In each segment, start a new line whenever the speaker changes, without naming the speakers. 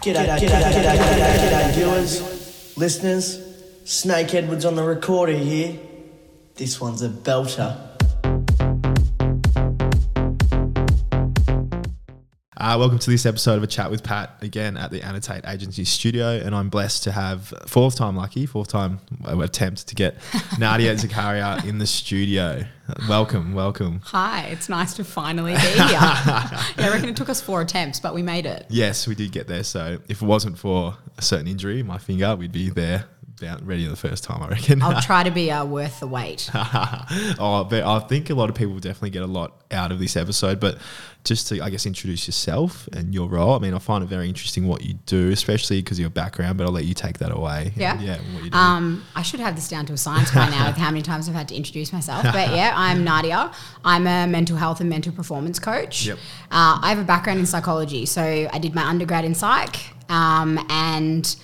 G'day, g'day, g'day, g'day, g'day, viewers, listeners. Snake Edwards on the recorder here. This one's a belter.
Uh, welcome to this episode of a chat with Pat again at the Annotate Agency studio, and I'm blessed to have fourth time lucky, fourth time attempt to get Nadia Zekaria in the studio. Welcome, welcome.
Hi, it's nice to finally be here. yeah, I reckon it took us four attempts, but we made it.
Yes, we did get there. So if it wasn't for a certain injury, my finger, we'd be there down ready the first time, I reckon.
I'll try to be uh, worth the wait.
oh, but I think a lot of people definitely get a lot out of this episode. But just to, I guess, introduce yourself and your role. I mean, I find it very interesting what you do, especially because of your background. But I'll let you take that away.
Yeah,
yeah.
What you do. Um, I should have this down to a science by now with how many times I've had to introduce myself. But yeah, I'm Nadia. I'm a mental health and mental performance coach.
Yep.
Uh, I have a background in psychology, so I did my undergrad in psych, um, and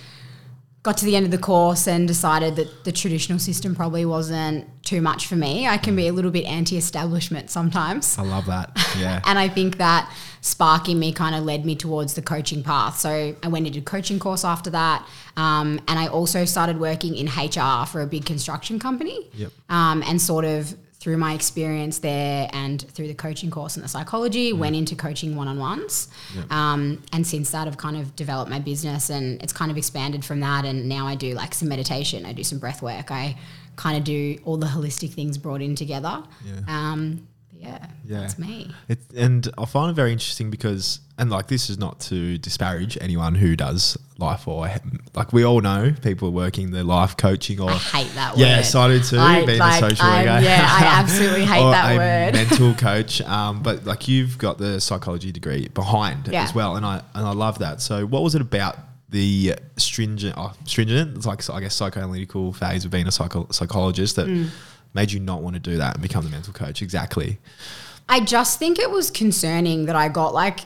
got to the end of the course and decided that the traditional system probably wasn't too much for me. I can be a little bit anti-establishment sometimes.
I love that. Yeah.
and I think that sparking me kind of led me towards the coaching path. So I went into a coaching course after that. Um, and I also started working in HR for a big construction company.
Yep.
Um, and sort of through my experience there and through the coaching course and the psychology, mm. went into coaching one on ones. Yep. Um, and since that, I've kind of developed my business and it's kind of expanded from that. And now I do like some meditation, I do some breath work, I kind of do all the holistic things brought in together.
Yeah.
Um, yeah, yeah, that's me.
It, and I find it very interesting because, and like this is not to disparage anyone who does life or like we all know people working their life coaching or
I hate that
word. Yes, I do too. I, being like, a social
worker, yeah, I absolutely hate that word.
mental coach, um, but like you've got the psychology degree behind
yeah.
as well, and I and I love that. So, what was it about the stringent, oh, stringent, it's like I guess psychoanalytical phase of being a psycho- psychologist that? Mm made you not want to do that and become the mental coach? Exactly.
I just think it was concerning that I got like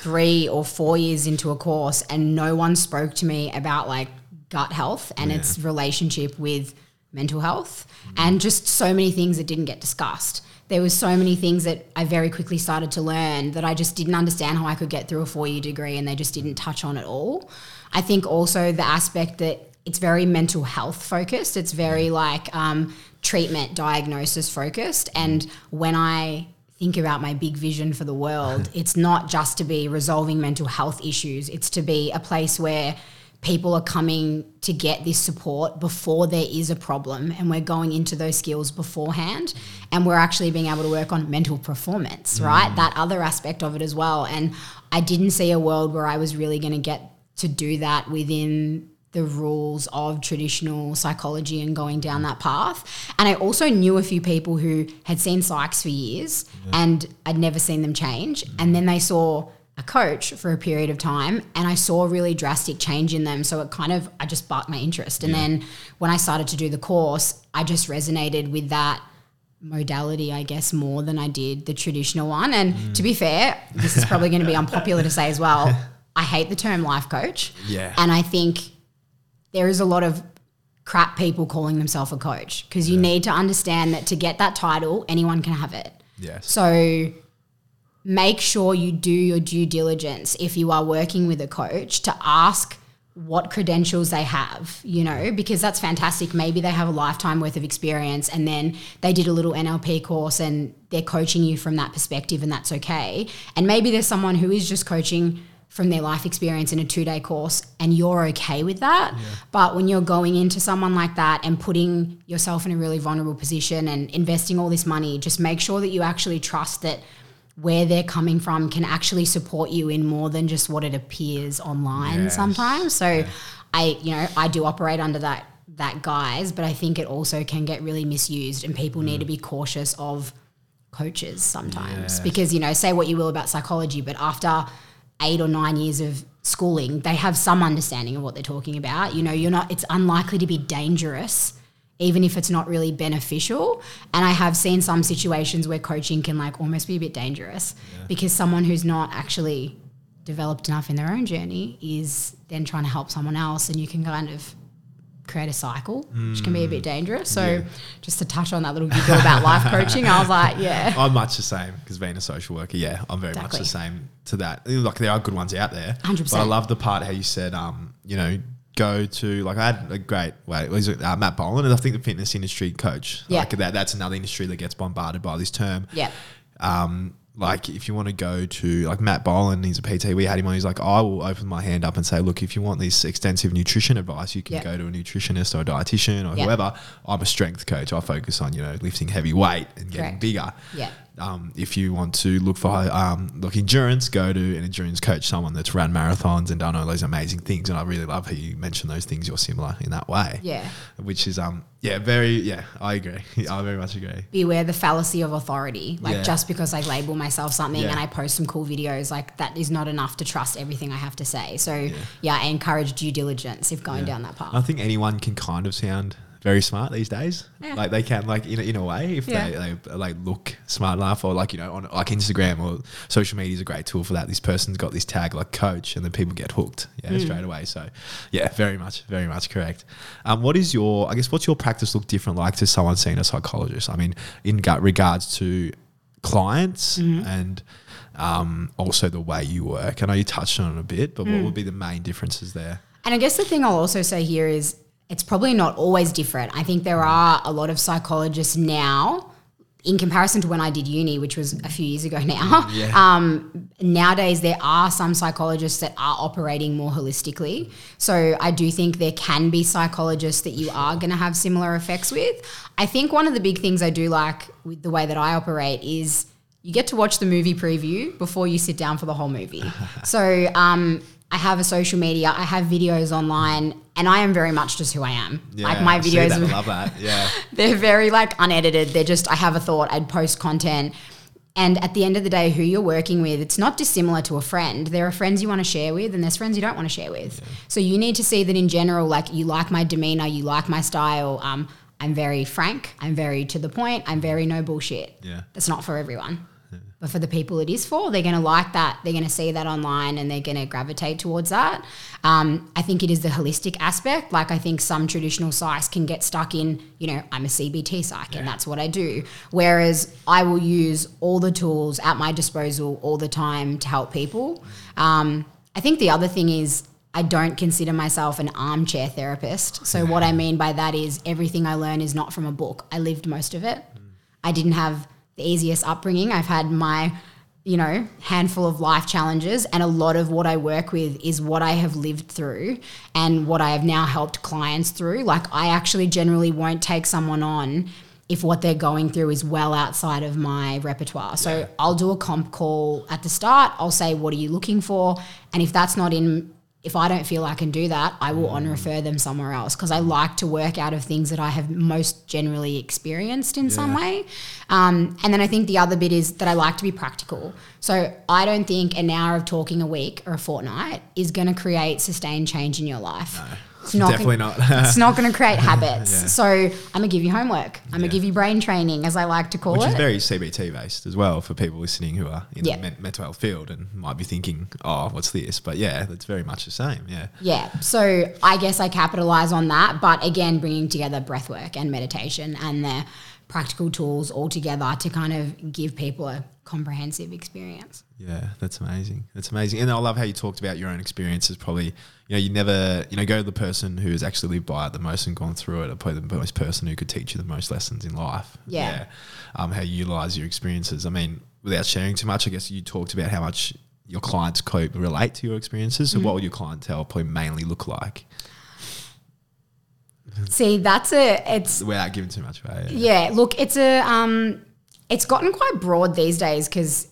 three or four years into a course and no one spoke to me about like gut health and yeah. its relationship with mental health mm. and just so many things that didn't get discussed. There was so many things that I very quickly started to learn that I just didn't understand how I could get through a four year degree and they just didn't touch on at all. I think also the aspect that it's very mental health focused. It's very like um, treatment diagnosis focused. And when I think about my big vision for the world, it's not just to be resolving mental health issues, it's to be a place where people are coming to get this support before there is a problem. And we're going into those skills beforehand. And we're actually being able to work on mental performance mm. right? That other aspect of it as well. And i didn't see a world where i was really going to get to do that within the rules of traditional psychology and going down that path. And I also knew a few people who had seen psychs for years yeah. and I'd never seen them change. And then they saw a coach for a period of time and I saw a really drastic change in them. So it kind of, I just sparked my interest. And yeah. then when I started to do the course, I just resonated with that modality, I guess, more than I did the traditional one. And mm. to be fair, this is probably going to be unpopular to say as well. I hate the term life coach.
Yeah.
And I think there is a lot of crap people calling themselves a coach because you yeah. need to understand that to get that title, anyone can have it.
Yes.
So make sure you do your due diligence if you are working with a coach to ask what credentials they have, you know, because that's fantastic. Maybe they have a lifetime worth of experience and then they did a little NLP course and they're coaching you from that perspective and that's okay. And maybe there's someone who is just coaching from their life experience in a two day course and you're okay with that. Yeah. But when you're going into someone like that and putting yourself in a really vulnerable position and investing all this money, just make sure that you actually trust that where they're coming from can actually support you in more than just what it appears online yes. sometimes. So yeah. I, you know, I do operate under that that guise, but I think it also can get really misused and people mm. need to be cautious of coaches sometimes yes. because you know say what you will about psychology but after eight or nine years of schooling, they have some understanding of what they're talking about. You know, you're not, it's unlikely to be dangerous, even if it's not really beneficial. And I have seen some situations where coaching can like almost be a bit dangerous yeah. because someone who's not actually developed enough in their own journey is then trying to help someone else and you can kind of create a cycle, which can be a bit dangerous. So
Mm. Yeah.
just to touch on that little giggle about life coaching, I was like, yeah.
I'm much the same because being a social worker, yeah, I'm very much the same to that. Like there are good ones out there,
100%.
But I love the part how you said, um, you know, go to like I had a great wait, was it uh, Matt Boland, and I think the fitness industry coach,
Yeah.
like that. That's another industry that gets bombarded by this term.
Yeah.
Um, like if you want to go to like Matt Boland, he's a PT. We had him on. He's like, I will open my hand up and say, look, if you want this extensive nutrition advice, you can
Yeah.
go to a nutritionist or a dietitian or
Yeah.
whoever. I'm a strength coach. I focus on you know lifting heavy weight and getting
Correct.
bigger.
Yeah.
Um, if you want to look for um, look endurance, go to an endurance coach, someone that's run marathons and done all those amazing things. And I really love how you mention those things. You're similar in that way.
Yeah.
Which is um yeah very yeah I agree. I very much agree.
beware the fallacy of authority. Like
Yeah.
just because I label myself something
Yeah.
and I post some cool videos, like that is not enough to trust everything I have to say. So yeah, I encourage due diligence if going down that path.
I think anyone can kind of sound very smart these days.
Yeah.
Like they can, like in a, in a way, if
Yeah.
they, they like look smart enough, or like you know, on like Instagram or social media is a great tool for that. This person's got this tag like coach, and then people get hooked, yeah,
Hmm.
straight away. So, yeah, very much, very much correct. Um, what is your, I guess, what's your practice look different like to someone seeing a psychologist? I mean, in gut regards to clients
Mm-hmm.
and. Um, also the way you work. I know you touched on it a bit, but what
Mm.
would be the main differences there?
And I guess the thing I'll also say here is it's probably not always different. I think there are a lot of psychologists now. In comparison to when I did uni, which was a few years ago now,
Yeah.
um, nowadays there are some psychologists that are operating more holistically. So I do think there can be psychologists that you are going to have similar effects with. I think one of the big things I do like with the way that I operate is you get to watch the movie preview before you sit down for the whole movie. so um, I have a social media, I have videos online, and I am very much just who I am. like my videos.
I love that. Yeah.
they're very like unedited. They're just I have a thought, I'd post content. And at the end of the day, who you're working with, it's not dissimilar to a friend. There are friends you want to share with, and there's friends you don't want to share with. So you need to see that in general, like you like my demeanor, you like my style. Um, I'm very frank. I'm very to the point. I'm very no bullshit.
Yeah.
That's not for everyone. But for the people it is for, they're going to like that. They're going to see that online and they're going to gravitate towards that. Um, I think it is the holistic aspect. Like, I think some traditional psychs can get stuck in, you know, I'm a CBT psych and that's what I do. Whereas I will use all the tools at my disposal all the time to help people. Um, I think the other thing is, I don't consider myself an armchair therapist. So, what I mean by that is everything I learn is not from a book. I lived most of it. I didn't have the easiest upbringing. I've had my, you know, handful of life challenges, and a lot of what I work with is what I have lived through and what I have now helped clients through. Like, I actually generally won't take someone on if what they're going through is well outside of my repertoire. So, I'll do a comp call at the start. I'll say, What are you looking for? And if that's not in if I don't feel I can do that, I will on refer them somewhere else because I like to work out of things that I have most generally experienced in some way. Um, and then I think the other bit is that I like to be practical. So I don't think an hour of talking a week or a fortnight is going to create sustained change in your life. It's
definitely
gonna,
not.
it's not going to create habits.
Yeah.
So I'm going to give you homework. I'm gonna give you brain training, as I like to call it.
Which
it.
is very CBT based as well for people listening who are in
Yeah.
the men- mental health field and might be thinking, oh, what's this? But yeah, it's very much the same. Yeah.
Yeah. So I guess I capitalize on that, but again, bringing together breath work and meditation and the practical tools all together to kind of give people a comprehensive experience.
Yeah, that's amazing. That's amazing. And I love how you talked about your own experiences. Probably, you know, you never, you know, go to the person who has actually lived by it the most and gone through it, or probably the most person who could teach you the most lessons in life.
Yeah.
Um, how you utilize your experiences. I mean, without sharing too much, I guess you talked about how much your clients cope relate to your experiences. So,
Mm-hmm.
what would your clientele probably mainly look like
See, that's a it's
without giving too much away? Yeah.
yeah, look, it's a um it's gotten quite broad these days cuz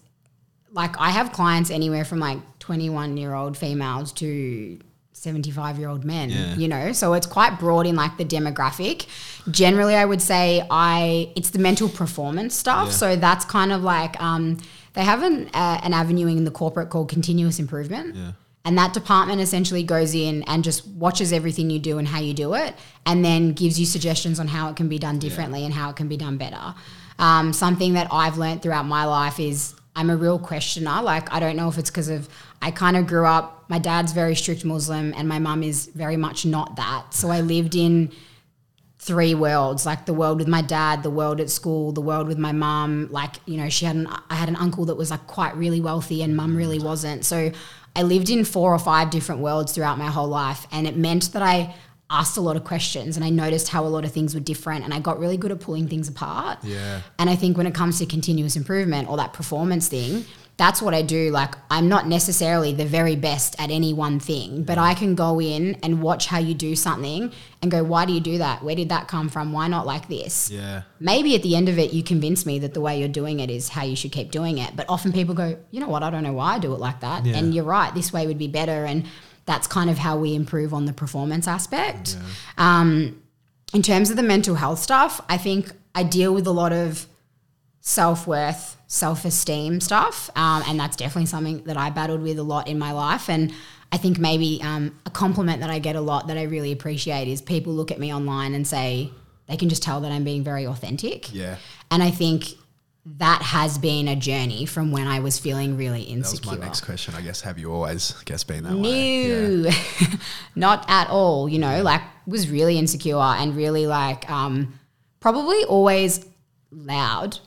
like I have clients anywhere from like 21 year old females to 75 year old men,
Yeah.
you know? So it's quite broad in like the demographic. Generally, I would say I, it's the mental performance stuff.
Yeah.
So that's kind of like, um, they have an, uh, an avenue in the corporate called continuous improvement.
Yeah.
And that department essentially goes in and just watches everything you do and how you do it, and then gives you suggestions on how it can be done differently and how it can be done better. Um, something that I've learned throughout my life is I'm a real questioner. Like, I don't know if it's because of, I kind of grew up, my dad's very strict Muslim and my mum is very much not that. So I lived in three worlds like the world with my dad, the world at school, the world with my mum. Like, you know, she had an, I had an uncle that was like quite really wealthy and mum really wasn't. So I lived in four or five different worlds throughout my whole life. And it meant that I, asked a lot of questions and I noticed how a lot of things were different and I got really good at pulling things apart.
Yeah.
And I think when it comes to continuous improvement or that performance thing, that's what I do. Like I'm not necessarily the very best at any one thing, but I can go in and watch how you do something and go, why do you do that? Where did that come from? Why not like this?
Yeah.
Maybe at the end of it, you convince me that the way you're doing it is how you should keep doing it. But often people go, you know what? I don't know why I do it like that.
Yeah.
And you're right. This way would be better. And that's kind of how we improve on the performance aspect. Um, in terms of the mental health stuff, I think I deal with a lot of self worth, self esteem stuff. Um, and that's definitely something that I battled with a lot in my life. And I think maybe um, a compliment that I get a lot that I really appreciate is people look at me online and say, they can just tell that I'm being very authentic.
Yeah.
And I think that has been a journey from when I was feeling really
That was
insecure.
my next question. I guess have you always I guess been that way? Yeah.
Not at all. You know, like was really insecure and really like um, probably always loud,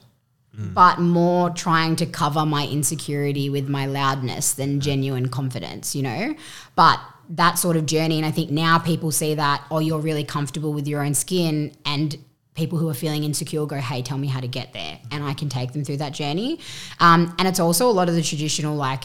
Mm.
but more trying to cover my insecurity with my loudness than genuine confidence. You know, but that sort of journey, and I think now people see that oh, you're really comfortable with your own skin and. People who are feeling insecure go, hey, tell me how to get there. And I can take them through that journey. Um, and it's also a lot of the traditional, like,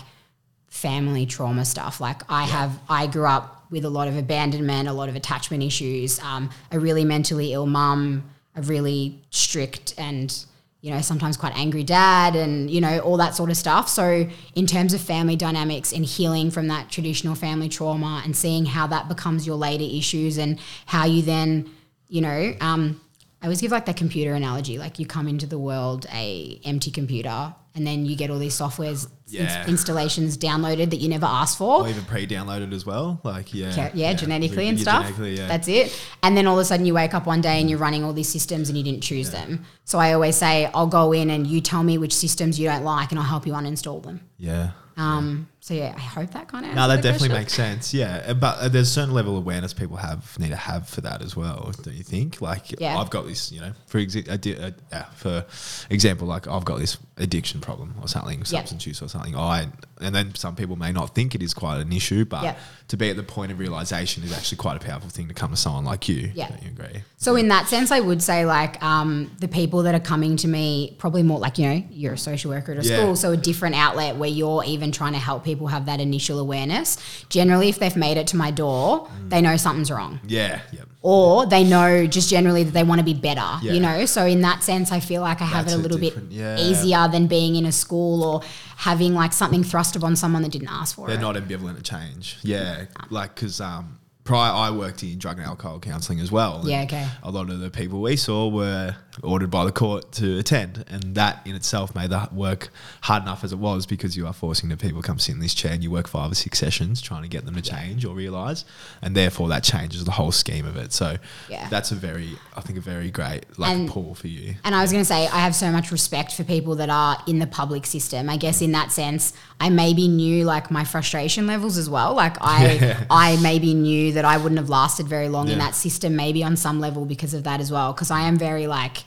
family trauma stuff. Like I have, I grew up with a lot of abandonment, a lot of attachment issues, um, a really mentally ill mum, a really strict and you know sometimes quite angry dad, and you know all that sort of stuff. So in terms of family dynamics and healing from that traditional family trauma and seeing how that becomes your later issues and how you then, you know. Um, I always give like that computer analogy. Like you come into the world a empty computer, and then you get all these softwares
Yeah.
ins- installations downloaded that you never asked for.
Or even pre-downloaded as well. Like yeah.
Ca- yeah, genetically and stuff.
Genetically, yeah.
That's it. And then all of a sudden you wake up one day and you're running all these systems and you didn't choose them. So I always say, I'll go in and you tell me which systems you don't like and I'll help you uninstall them.
yeah.
Um, so yeah, I hope that kind of
No, that definitely makes sense. Yeah, Uh, but uh, there's a certain level of awareness people have need to have for that as well. Don't you think? Like,
Yeah.
I've got this, you know, for exa- addi- uh, yeah, for example, like I've got this addiction problem or something, substance use or something. I and then some people may not think it is quite an issue, but
Yeah.
to be at the point of realization is actually quite a powerful thing to come to someone like you.
Yeah.
You agree?
So in that sense, I would say like um, the people that are coming to me probably more like you know you're a social worker at a
Yeah.
school, so a different outlet where you're even trying to help people have that initial awareness. Generally, if they've made it to my door,
Mm.
they know something's wrong.
Yeah. Yep.
Or they know just generally that they want to be better,
Yeah.
you know? So in that sense, I feel like I have
That's
it a little bit
yeah.
easier than being in a school or having like something thrust upon someone that didn't ask for it.
They're not ambivalent to change. Yeah, like because um, prior I worked in drug and alcohol counselling as well.
Yeah, okay.
A lot of the people we saw were ordered by the court to attend, and that in itself made the work hard enough as it was because you are forcing the people to come sit in this chair and you work five or six sessions trying to get them to change or realise, and therefore that changes the whole scheme of it. So
Yeah.
that's a very, I think, a very great like
And-
pull for you.
And I was going to say, I have so much respect for people that are in the public system. I guess in that sense, I maybe knew like my frustration levels as well. Like I,
Yeah.
I maybe knew that I wouldn't have lasted very long in that system, maybe on some level because of that as well. Because I am very like,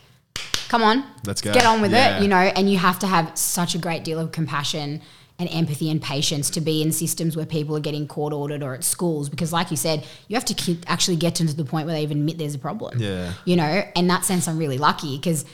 come on,
Let's go.
get on with
Yeah.
it, you know. And you have to have such a great deal of compassion and empathy and patience to be in systems where people are getting court ordered or at schools because like you said you have to actually get to the point where they even admit there's a problem
Yeah.
you know in that sense i'm really lucky because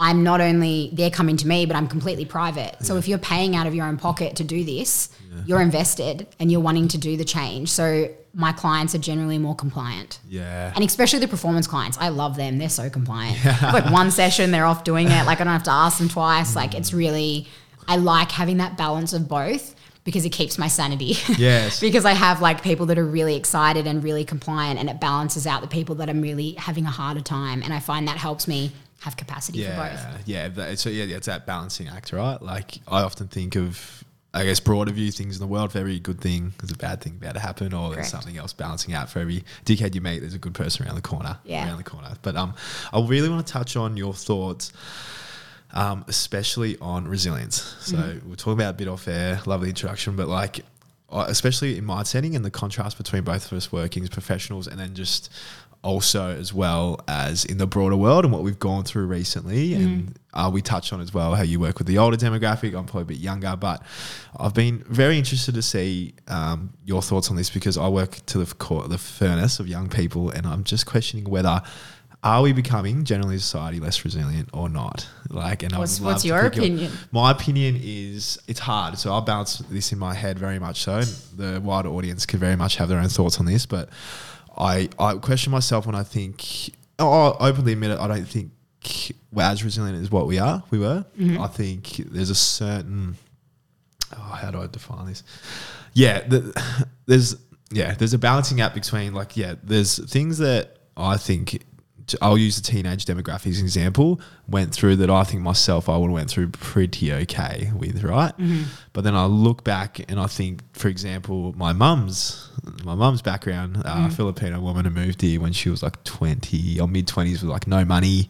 i'm not only they're coming to me but i'm completely private so if you're paying out of your own pocket to do this you're invested and you're wanting to do the change so my clients are generally more compliant
Yeah.
and especially the performance clients i love them they're so compliant like one session they're off doing it like i don't have to ask them twice like it's mm. really i like having that balance of both because it keeps my sanity
Yes.
because I have like people that are really excited and really compliant, and it balances out the people that I'm really having a harder time. And I find that helps me have capacity for both.
Yeah, yeah. That, so yeah, it's that balancing act, right? Like I often think of, I guess, broader view things in the world. For every good thing, there's a bad thing about to happen, or
Correct.
there's something else balancing out. For every dickhead you meet, there's a good person around the corner.
Yeah.
around the corner. But um, I really want to touch on your thoughts um, especially on resilience. So we're talking about a bit off air, lovely introduction, but like, uh, especially in my setting and the contrast between both of us working as professionals and then just also as well as in the broader world and what we've gone through recently and uh, we touched on as well how you work with the older demographic i'm probably a bit younger but i've been very interested to see um, your thoughts on this because i work to the, core, the furnace of young people and i'm just questioning whether are we becoming generally society less resilient or not? Like, and
What's- what's your opinion?
my opinion is it's hard. So I'll bounce this in my head very much so. And the wider audience could very much have their own thoughts on this. But I, I question myself when I think, oh, I'll openly admit it, I don't think we're as resilient as what we are, we were.
Mm-hmm.
I think there's a certain, oh, how do I define this? Yeah, the, there's, yeah, there's a balancing act between like, yeah, there's things that I think I'll use the teenage demographic as an example. Went through that I think myself I would have went through pretty okay with, right? But then I look back and I think, for example, my mum's my mum's background, uh, Filipino woman who moved here when she was like twenty or mid twenties with like no money,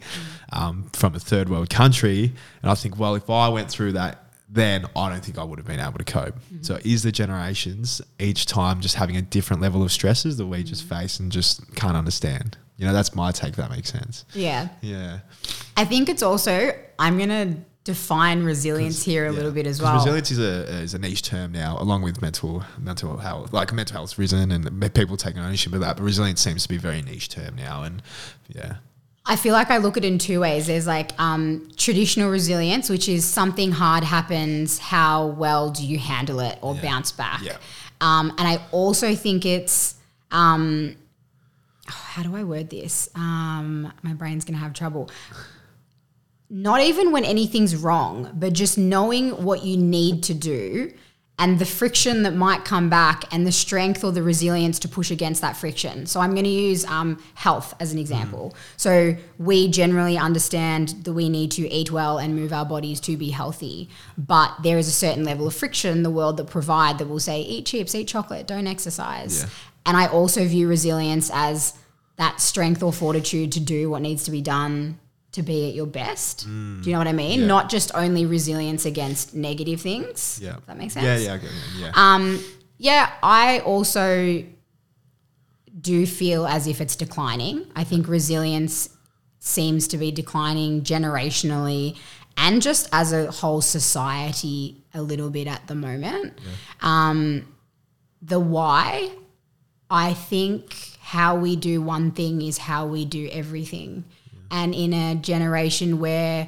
um, from a third world country, and I think, well, if I went through that. Then I don't think I would have been able to cope. So, is the generations each time just having a different level of stresses that we just face and just can't understand? You know, that's my take. That makes sense.
Yeah.
Yeah.
I think it's also, I'm going to define resilience here a
Yeah.
little bit as well.
Resilience is a is a niche term now, along with mental mental health. Like mental health's risen, and people taking ownership of that. But resilience seems to be a very niche term now, and yeah,
I feel like I look at it in two ways. There's like um, traditional resilience, which is something hard happens, how well do you handle it or
Yeah.
bounce back?
Yeah.
Um, and I also think it's, um, oh, how do I word this? Um, my brain's going to have trouble. Not even when anything's wrong, but just knowing what you need to do and the friction that might come back and the strength or the resilience to push against that friction. So I'm going to use um, health as an example. So we generally understand that we need to eat well and move our bodies to be healthy, but there is a certain level of friction in the world that provide that will say eat chips, eat chocolate, don't exercise.
Yeah.
And I also view resilience as that strength or fortitude to do what needs to be done to be at your best. Do you know what I mean?
Yeah.
Not just only resilience against negative things.
yeah.
That make sense?
Yeah, yeah, I get it, yeah.
Um, yeah, I also do feel as if it's declining. I think resilience seems to be declining generationally and just as a whole society a little bit at the moment. Um, the why, I think how we do one thing is how we do everything. And in a generation where,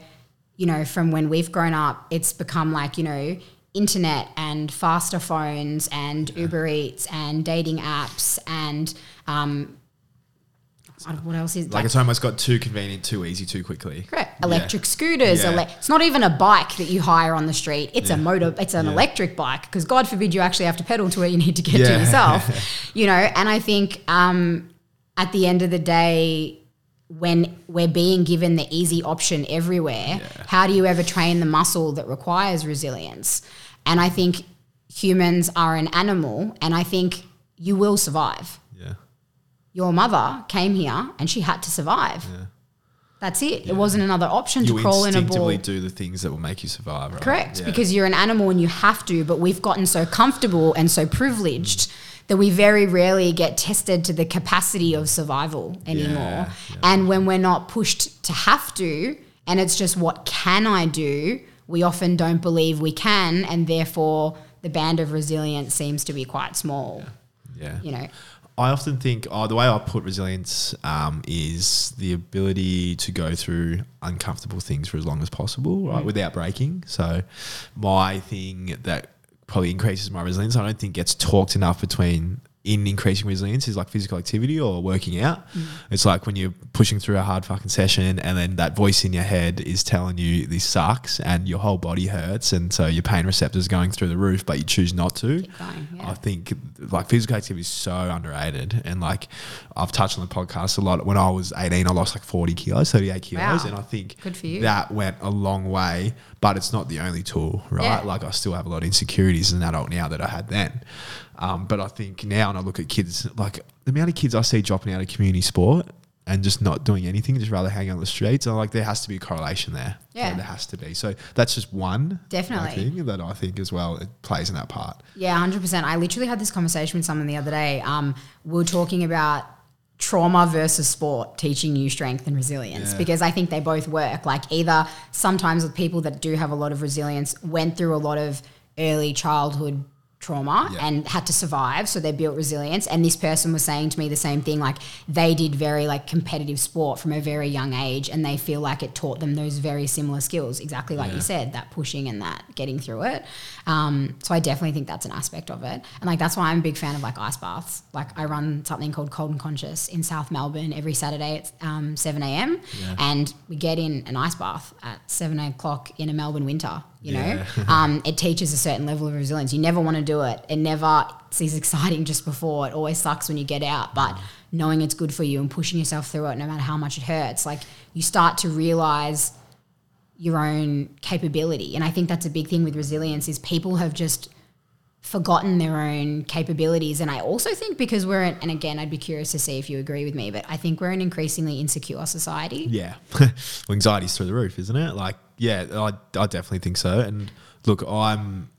you know, from when we've grown up, it's become like, you know, internet and faster phones and Uber Eats and dating apps and um, what- else is
like it's almost got too convenient, too easy, too quickly.
Correct. Electric scooters.
Yeah.
Ele- it's not even a bike that you hire on the street. It's a motor. It's an
Yeah.
electric bike because God forbid you actually have to pedal to where you need to get to yourself. you know. And I think um, at the end of the day, when we're being given the easy option everywhere,
Yeah.
how do you ever train the muscle that requires resilience? And I think humans are an animal, and I think you will survive.
Yeah.
Your mother came here and she had to survive.
Yeah.
That's it. It wasn't another option
You
to crawl in a ball.
do the things that will make you survive, right?
Correct,
Yeah.
because you're an animal and you have to, but we've gotten so comfortable and so privileged that we very rarely get tested to the capacity of survival anymore.
yeah.
And when we're not pushed to have to, and it's just what can I do, we often don't believe we can, and therefore the band of resilience seems to be quite small.
yeah.
You know,
I often think oh, the way I put resilience um, is the ability to go through uncomfortable things for as long as possible, right, without breaking. So, my thing that probably increases my resilience, I don't think gets talked enough between in increasing resilience is like physical activity or working out. Mm. It's like when you're pushing through a hard fucking session and then that voice in your head is telling you this sucks and your whole body hurts and so your pain receptors going through the roof, but you choose not to.
going, yeah.
I think like physical activity is so underrated. And like I've touched on the podcast a lot. When I was 18, I lost like 40 kilos, 38 kilos.
Wow.
And I think
Good for you.
that went a long way, but it's not the only tool, right?
Yeah.
Like I still have a lot of insecurities as an adult now that I had then. Um, but I think now, and I look at kids, like the amount of kids I see dropping out of community sport and just not doing anything, just rather hanging on the streets. I'm like there has to be a correlation there.
Yeah.
Like, there has to be. So that's just one
Definitely.
thing that I think as well it plays in that part.
Yeah, hundred percent. I literally had this conversation with someone the other day. Um, we were talking about trauma versus sport teaching you strength and resilience
Yeah.
because I think they both work. Like either sometimes with people that do have a lot of resilience went through a lot of early childhood trauma
Yeah.
and had to survive so they built resilience. And this person was saying to me the same thing like they did very like competitive sport from a very young age and they feel like it taught them those very similar skills. Exactly like
Yeah.
you said that pushing and that getting through it. Um, so i definitely think that's an aspect of it. And like that's why i'm a big fan of like ice baths. Like i run something called cold and conscious in south melbourne every saturday at um, 7 a.m
Yeah.
and we get in an ice bath at 7 o'clock in a melbourne winter you know?
Yeah.
um, it teaches a certain level of resilience. You never want to do it. It never seems exciting just before. It always sucks when you get out but knowing it's good for you and pushing yourself through it no matter how much it hurts like you start to realize your own capability. And i think that's a big thing with resilience is people have just forgotten their own capabilities. And i also think because we're in, and again i'd be curious to see if you agree with me but i think we're an increasingly insecure society.
Yeah. well, anxiety's through the roof, isn't it? Like, yeah, I, I definitely think so. And look, I'm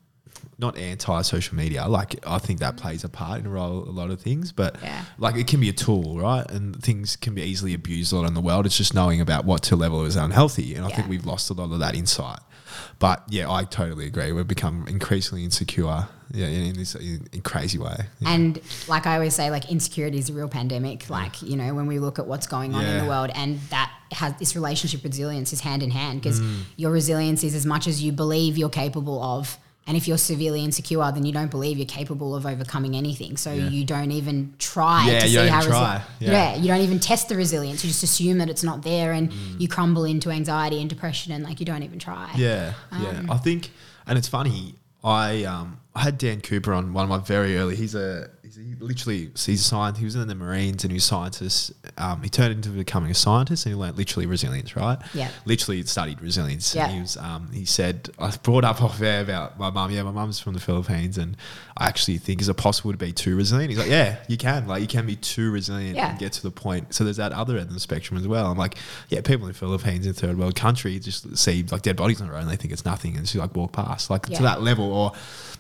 not anti social media. Like, I think that mm. plays a part in a, role, a lot of things, but
Yeah.
like, it can be a tool, right? And things can be easily abused a lot in the world. It's just knowing about what to level is unhealthy. And I think we've lost a lot of that insight. But yeah, I totally agree. We've become increasingly insecure yeah, in, in this in, in crazy way. Yeah.
And like I always say, like insecurity is a real pandemic. Like, you know, when we look at what's going on in the world and that has this relationship resilience is hand in hand because
Mm.
your resilience is as much as you believe you're capable of. And if you're severely insecure, then you don't believe you're capable of overcoming anything. So
Yeah.
you don't even try
Yeah,
to
you
see
don't
how resi-
Yeah.
yeah, you don't even test the resilience. You just assume that it's not there and
Mm.
you crumble into anxiety and depression and like you don't even try.
Yeah,
Um,
yeah. I think, and it's funny. I um I had Dan Cooper on one of my very early. He's a, he literally he's a scientist. He was in the Marines and he was a scientist. Um, he turned into becoming a scientist and he learned literally resilience. Right.
Yeah.
Literally studied resilience.
Yeah.
And he was um he said I was brought up off air about my mum. Yeah, my mum's from the Philippines and I actually think is it possible to be too resilient? He's like, yeah, you can. Like you can be too resilient
Yeah.
and get to the point. So there's that other end of the spectrum as well. I'm like, yeah, people in the Philippines in third world country just see like dead bodies on the road and they think it's nothing and just like walk past like
Yeah.
to that level or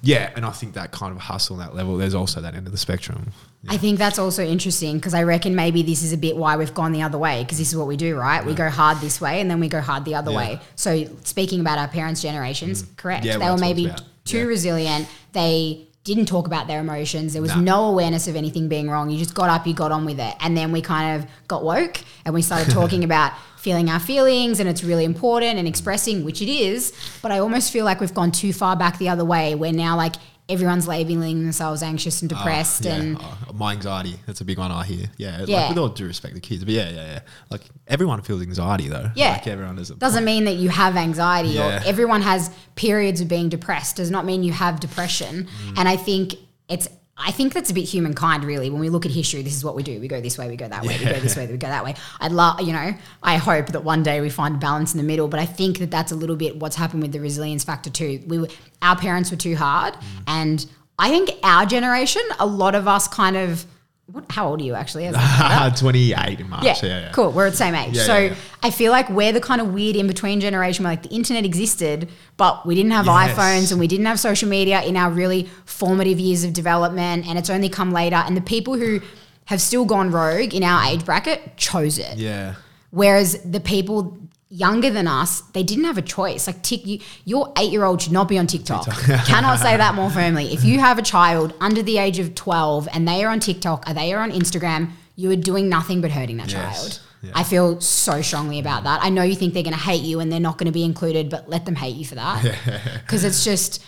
yeah. And I think that kind of hustle on that level. There's also that end of the spectrum.
I think that's also interesting because I reckon maybe this is a bit why we've gone the other way because this is what we do, right? We go hard this way and then we go hard the other
Yeah.
way. So speaking about our parents' generations, mm. correct?
Yeah,
they were maybe
about.
too
Yeah.
resilient. They didn't talk about their emotions. There was
Nah.
no awareness of anything being wrong. You just got up, you got on with it. And then we kind of got woke and we started talking about feeling our feelings and it's really important and expressing, which it is. But I almost feel like we've gone too far back the other way where now like everyone's labeling themselves anxious and depressed
Ah, yeah.
and
Oh, my anxiety. That's a big one I hear. Yeah.
Yeah.
Like with all due respect to kids, but yeah, yeah, yeah. Like everyone feels anxiety though.
Yeah.
Like everyone does.
doesn't mean that you have anxiety
Yeah.
or everyone has periods of being depressed does not mean you have depression
Mm.
and i think it's i think that's a bit humankind really. When we look at history this is what we do. We go this way we go that way. We go this way we go that way. I'd love you know i hope that one day we find balance in the middle but i think that that's a little bit what's happened with the resilience factor too. We were our parents were too hard
Mm.
and i think our generation a lot of us kind of what, how old are you actually as a-
28 in March.
yeah,
Yeah. yeah,
cool. We're at the same age.
Yeah,
so
yeah.
I feel like we're the kind of weird in between generation where like the internet existed, but we didn't have
Yes.
iPhones and we didn't have social media in our really formative years of development. And it's only come later. And the people who have still gone rogue in our age bracket chose it.
Yeah.
Whereas the people younger than us, they didn't have a choice. Like tick, you, your eight-year-old should not be on TikTok. Cannot say that more firmly. If you have a child under the age of twelve and they are on TikTok or they are on Instagram, you are doing nothing but hurting that
Yes.
child.
Yeah.
I feel so strongly about that. I know you think they're going to hate you and they're not going to be included, but let them hate you for that. Because it's just,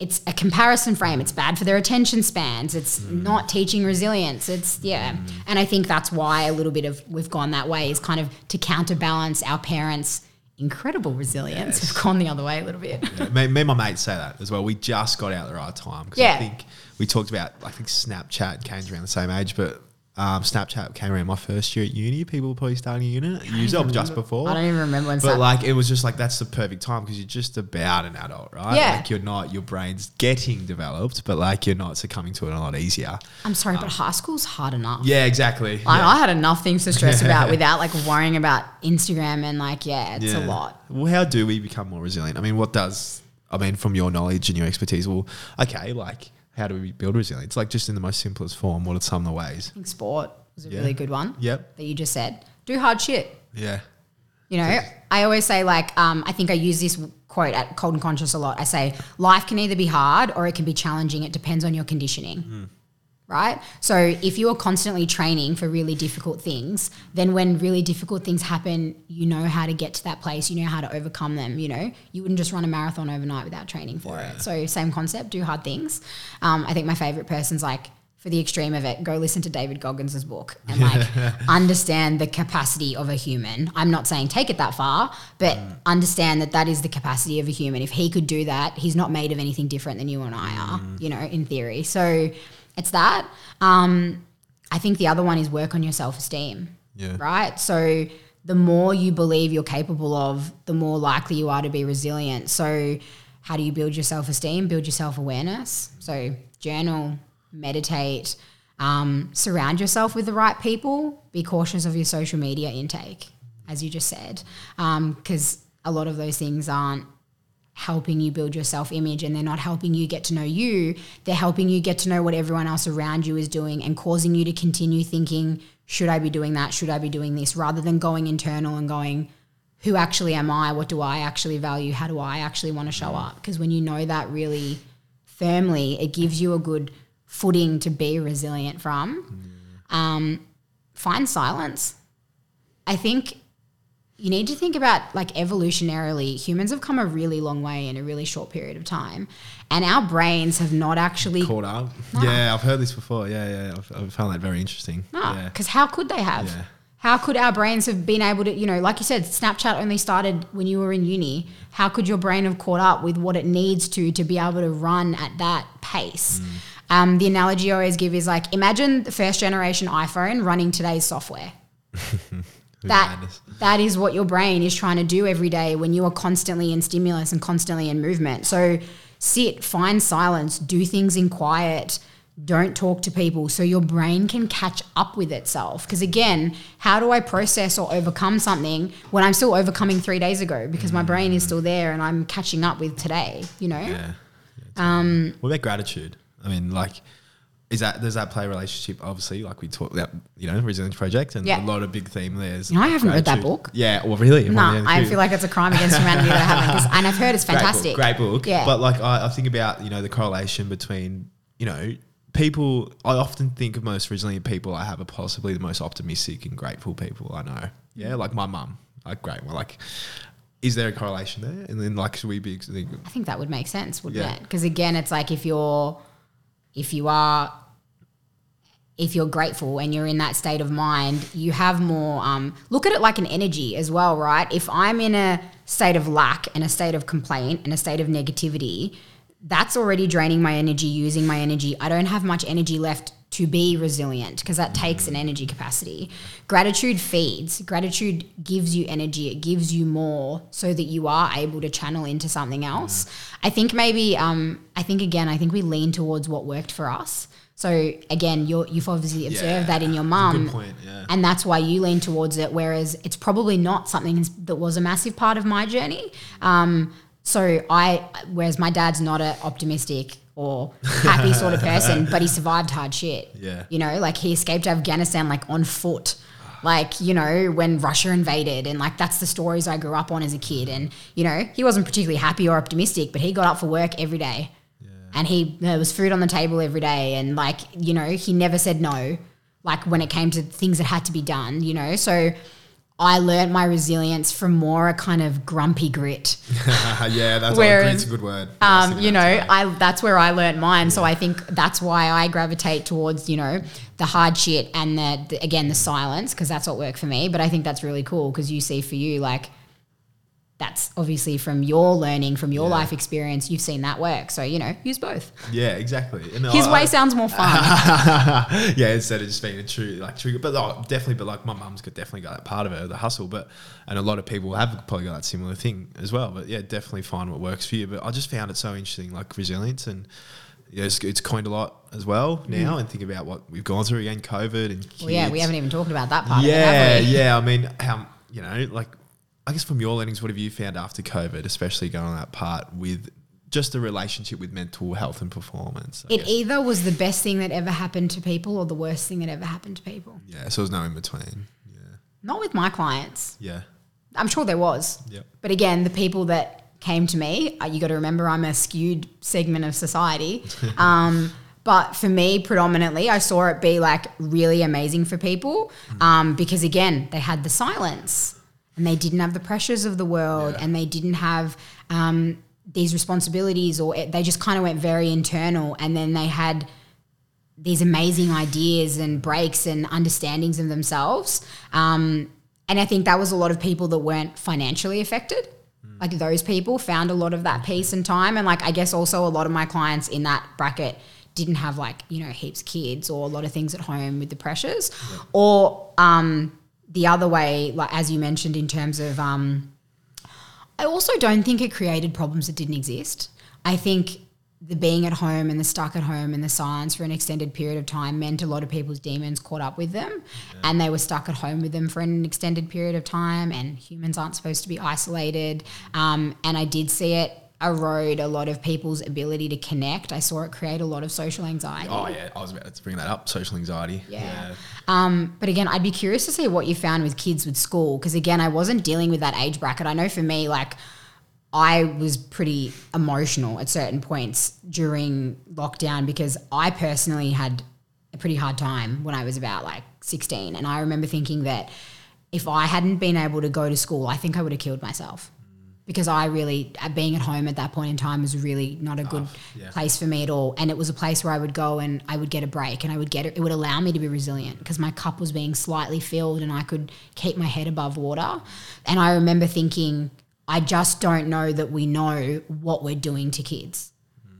it's a comparison frame. It's bad for their attention spans. It's
Mm.
not teaching resilience. It's, yeah. And I think that's why a little bit of we've gone that way is kind of to counterbalance our parents' incredible resilience. We've gone the other way a little bit.
Yeah, me, me and my mates say that as well. We just got out at the right time because
Yeah.
I think we talked about I think Snapchat came around the same age, but um, Snapchat came around my first year at uni. People were probably starting a unit, use it just before.
I don't even remember when.
But
Snap-
like it was just like that's the perfect time because you're just about an adult, right?
Yeah.
Like you're not your brain's getting developed, but like you're not succumbing to it a lot easier.
I'm sorry, but high school's hard enough.
Yeah, exactly.
Like,
yeah.
I had enough things to stress about without like worrying about Instagram and like yeah, it's a lot.
Well, how do we become more resilient? I mean, what does I mean from your knowledge and your expertise? Well, okay, like how do we build resilience? It's like just in the most simplest form. What are some of the ways?
I think sport was a
Yeah.
really good one.
Yep.
That you just said. Do hard shit.
Yeah.
You know, I always say like, um, I think I use this quote at Cold and Conscious a lot. I say, life can either be hard or it can be challenging. It depends on your conditioning. Right? So if you are constantly training for really difficult things, then when really difficult things happen, you know how to get to that place, you know how to overcome them, you know? You wouldn't just run a marathon overnight without training for it. So same concept, do hard things. Um, I think my favorite person's like for the extreme of it, go listen to David Goggins' book and like understand the capacity of a human. I'm not saying take it that far, but understand that that is the capacity of a human. If he could do that, he's not made of anything different than you and I are, you know, in theory. So it's that. Um, I think the other one is work on your self esteem.
Yeah.
Right. So the more you believe you're capable of, the more likely you are to be resilient. So, how do you build your self esteem? Build your self awareness. So, journal, meditate, um, surround yourself with the right people. Be cautious of your social media intake, as you just said, because a lot of those things aren't helping you build your self image and they're not helping you get to know you. They're helping you get to know what everyone else around you is doing and causing you to continue thinking, should I be doing that? Should I be doing this? Rather than going internal and going, who actually am I? What do I actually value? How do I actually want to show up? Because when you know that really firmly, it gives you a good footing to be resilient from. Um, find silence. I think you need to think about like evolutionarily, humans have come a really long way in a really short period of time, and our brains have not actually
Caught up. Yeah, I've heard this before. Yeah, yeah. I've, I've found that very interesting. Yeah.
because how could they have?
Yeah.
How could our brains have been able to, you know, like you said, Snapchat only started when you were in uni. How could your brain have caught up with what it needs to to be able to run at that pace?
Mm.
Um, the analogy I always give is like imagine the first generation iPhone running today's software. that
Madness.
that is what your brain is trying to do every day when you are constantly in stimulus and constantly in movement. So sit, find silence, do things in quiet, don't talk to people so your brain can catch up with itself. Because again, how do I process or overcome something when I'm still overcoming three days ago because my brain is still there and I'm catching up with today, you know?
Yeah. Um, what about gratitude? I mean, like, is that does that play a relationship? Obviously, like we talked about, you know, resilience project, and
Yeah.
a lot of big theme there is.
Know, I haven't read that book.
Yeah, well, really?
No, I feel like it's a crime against humanity that I haven't. And I've heard it's fantastic.
Great book, great book.
Yeah.
But like I, I think about, you know, the correlation between, you know, people I often think of most resilient people I have are possibly the most optimistic and grateful people I know. Yeah, like my mum. Like great. Well like is there a correlation there? And then like should we be
I think that would make sense, wouldn't
Yeah.
it? Because again, it's like if you're, if you are, if you're grateful and you're in that state of mind, you have more. Um, look at it like an energy as well, right? If I'm in a state of lack and a state of complaint and a state of negativity, that's already draining my energy, using my energy. I don't have much energy left to be resilient because that takes an energy capacity. Gratitude feeds. Gratitude gives you energy. It gives you more so that you are able to channel into something else. I think maybe, um, I think again, I think we lean towards what worked for us. So again, you're, you've obviously observed that in your mum.
Yeah.
And that's why you lean towards it, whereas it's probably not something that was a massive part of my journey. Um, so I, whereas my dad's not an optimistic or happy sort of person, but he survived hard shit.
Yeah.
You know, like he escaped Afghanistan like on foot. Like, you know, when Russia invaded, and like that's the stories I grew up on as a kid. And, you know, he wasn't particularly happy or optimistic, but he got up for work every day. Yeah. And he, there was food on the table every day. And, like, you know, he never said no, like when it came to things that had to be done, you know? So I learned my resilience from more a kind of grumpy grit.
yeah, that's
Whereas,
that's a good word. Yeah,
Um, you know. I that's where I learned mine. So I think that's why I gravitate towards you know the hard shit and the, the again the silence because that's what worked for me. But I think that's really cool because you see for you like that's obviously from your learning, from your life experience, you've seen that work. So, you know, use both.
Yeah, exactly. And
His
I-
way sounds more fun.
yeah, instead of just being a true like trigger, but oh, definitely, but like my mum's got definitely got that part of her, the hustle, but and a lot of people have probably got that similar thing as well. But yeah, definitely find what works for you. But I just found it so interesting, like resilience, and yeah, it's, it's coined a lot as well mm. now. And think about what we've gone through again, COVID and
well, yeah, we haven't even talked about that part
Yeah,
it, have we?
yeah. I mean, how you know, like I guess from your learnings, what have you found after COVID, especially going on that part with just the relationship with mental health and performance? I
It
guess.
either was the best thing that ever happened to people or the worst thing that ever happened to people.
yeah, so there's no in between. Yeah,
Not with my clients.
yeah,
I'm sure there was.
Yep.
But again, the people that came to me, uh, you got to remember I'm a skewed segment of society. Um, but for me, predominantly, I saw it be like really amazing for people um, because, again, they had the silence and they didn't have the pressures of the world
Yeah.
and they didn't have um, these responsibilities or it, they just kind of went very internal and then they had these amazing ideas and breaks and understandings of themselves. Um, and I think that was a lot of people that weren't financially affected. Like those people found a lot of that peace and time. And like, I guess also a lot of my clients in that bracket didn't have like, you know, heaps of kids or a lot of things at home with the pressures. Or um, the other way, like as you mentioned, in terms of, um, I also don't think it created problems that didn't exist. I think the being at home and the stuck at home and the silence for an extended period of time meant a lot of people's demons caught up with them and they were stuck at home with them for an extended period of time and humans aren't supposed to be isolated um, and i did see it erode a lot of people's ability to connect i saw it create a lot of social anxiety
Oh yeah, I was about to bring that up. Social anxiety.
Yeah. Um, but again, I'd be curious to see what you found with kids with school because again, I wasn't dealing with that age bracket. I know for me, like I was pretty emotional at certain points during lockdown because I personally had a pretty hard time when I was about like 16. And I remember thinking that if I hadn't been able to go to school, I think I would have killed myself. Because I really, uh, being at home at that point in time was really not a good
yeah.
place for me at all. And it was a place where I would go and I would get a break and I would get it. It would allow me to be resilient because my cup was being slightly filled and I could keep my head above water. And I remember thinking, I just don't know that we know what we're doing to kids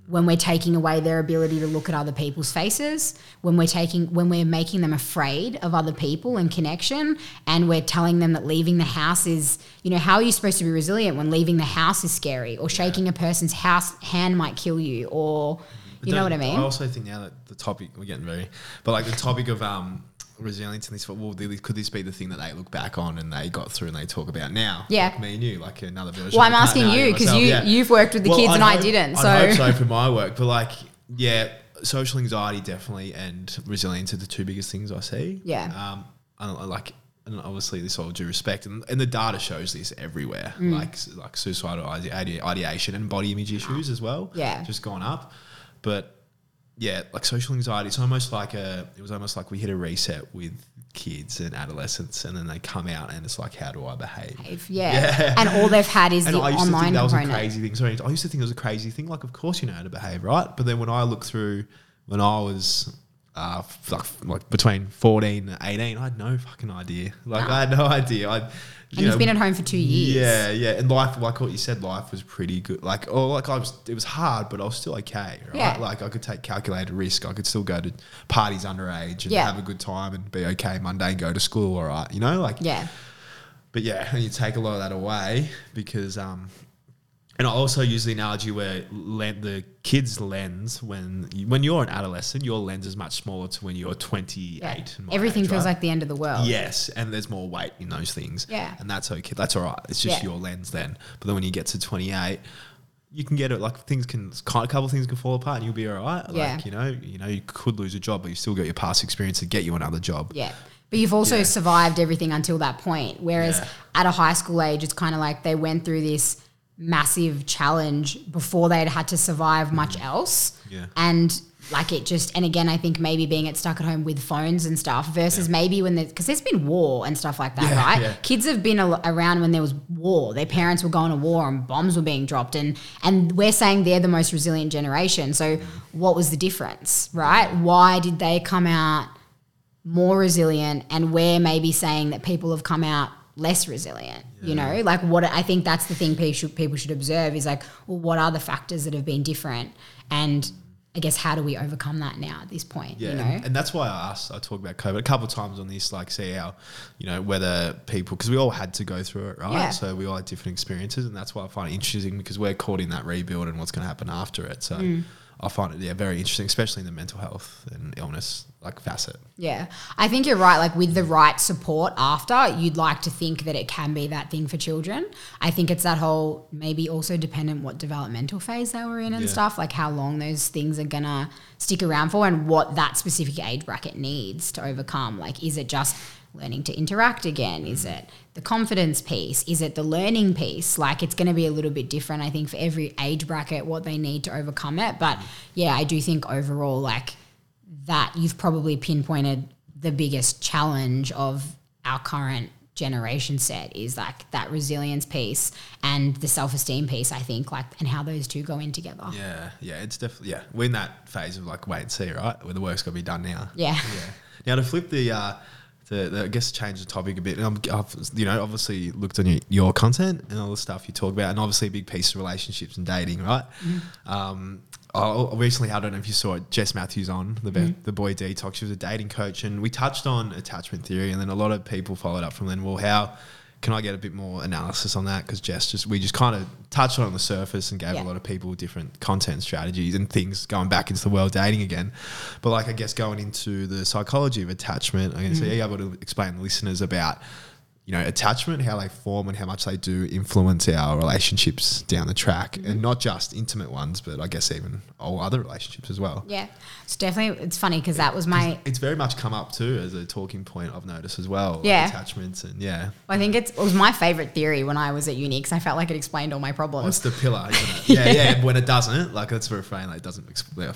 when we're taking away their ability to look at other people's faces, when we're taking when we're making them afraid of other people and connection, and we're telling them that leaving the house is, you know, how are you supposed to be resilient when leaving the house is scary, or shaking a person's house hand might kill you, or you know what I mean?
I also think now that the topic we're getting very, but like the topic of um resilience and this, well, could this be the thing that they look back on and they got through and they talk about now?
Yeah.
like me and you, like another version.
Well, I'm asking you because you
yeah.
you've worked with the
Well,
kids and I didn't, so
I hope so for my work, but like, yeah, social anxiety definitely and resilience are the two biggest things I see.
Yeah.
Um, I don't like, and obviously this all due respect, and, and the data shows this everywhere,
Mm.
like like suicidal ide- ide- ideation and body image issues as well.
Yeah.
just gone up, but yeah, like social anxiety. It's almost like a. It was almost like we hit a reset with kids and adolescents, and then they come out and it's like, how do I behave?
Yeah.
Yeah.
and all they've had is
And
the
I used to
online
think that was a crazy thing. Sorry, I used to think it was a crazy thing. Like, of course you know how to behave, right? But then when I look through, when I was uh, like, like between fourteen and eighteen, I had no fucking idea. Like, I had no idea. I,
And you've been at home for two years.
Yeah, yeah. And life, like what you said, life was pretty good. Like, oh, like I was, it was hard, but I was still okay, right?
Yeah.
Like I could take calculated risk. I could still go to parties underage and
Yeah.
have a good time and be okay Monday and go to school, all right? You know, like
Yeah.
but yeah, and you take a lot of that away because, um, and I also use the analogy where len- the kid's lens when you, when you're an adolescent, your lens is much smaller to when you're 28.
Yeah. Everything
age,
feels
right?
like the end of the world.
Yes, and there's more weight in those things.
Yeah.
and that's okay. That's all right. It's just
Yeah.
your lens then. But then when you get to 28, you can get it like things can a couple of things can fall apart and you'll be all right.
Yeah.
Like you know, you know, you could lose a job, but you still got your past experience to get you another job.
Yeah. But you've also
Yeah.
survived everything until that point. Whereas at a high school age, it's kind of like they went through this massive challenge before they'd had to survive much else.
Mm. Yeah.
And like it just, and again, I think maybe being at stuck at home with phones and stuff versus maybe when there's, because there's been war and stuff like that,
Yeah,
right?
yeah.
Kids have been al- around when there was war. Their parents were going to war and bombs were being dropped. And, and we're saying they're the most resilient generation. So what was the difference, right? Why did they come out more resilient and we're maybe saying that people have come out less resilient. You know, like what I think that's the thing people should, people should observe is like, well, what are the factors that have been different, and I guess how do we overcome that now at this point?
Yeah,
you know,
and, and that's why I asked. I talked about COVID a couple of times on this, like see how, you know, whether people because we all had to go through it, right?
Yeah.
So we all had different experiences, and that's why I find it interesting because we're caught in that rebuild and what's going to happen after it. So
Mm.
I find it yeah very interesting, especially in the mental health and illness like facet.
Yeah, I think you're right. Like with the right support after, you'd like to think that it can be that thing for children. I think it's that whole maybe also dependent what developmental phase they were in and
Yeah.
stuff, like how long those things are gonna stick around for and what that specific age bracket needs to overcome. Like, is it just learning to interact again? Is it the confidence piece? Is it the learning piece? Like, it's going to be a little bit different, I think, for every age bracket, what they need to overcome it. But yeah, I do think overall, like, that you've probably pinpointed the biggest challenge of our current generation set is like that resilience piece and the self-esteem piece i think like and how those two go in together
Yeah, yeah, it's definitely yeah. We're in that phase of like wait and see, right? Where the work's got to be done now.
yeah
Yeah. Now to flip the, uh, the, the I guess change the topic a bit. And I'm, I've you know obviously looked on your, your content and all the stuff you talk about, and obviously a big piece of relationships and dating, right? Um, I I recently, I don't know if you saw it, Jess Matthews on the be- mm. the boy detox. She was a dating coach, and we touched on attachment theory, and then a lot of people followed up from then. Well, how can I get a bit more analysis on that? Because Jess just we just kind of touched on it on the surface and gave
Yeah.
a lot of people different content strategies and things going back into the world dating again. But like I guess going into the psychology of attachment, I guess mm. are you able to explain to listeners about you know attachment, how they form, and how much they do influence our relationships down the track, and not just intimate ones, but I guess even all other relationships as well.
yeah it's definitely it's funny because that was my
It's very much come up too as a talking point I've noticed as well. like
Yeah.
attachments and yeah.
i think it's, it was my favorite theory when i was at uni because i felt like it explained all my problems
It's the pillar? Isn't it? Yeah, yeah. When it doesn't, like that's a refrain. Like it doesn't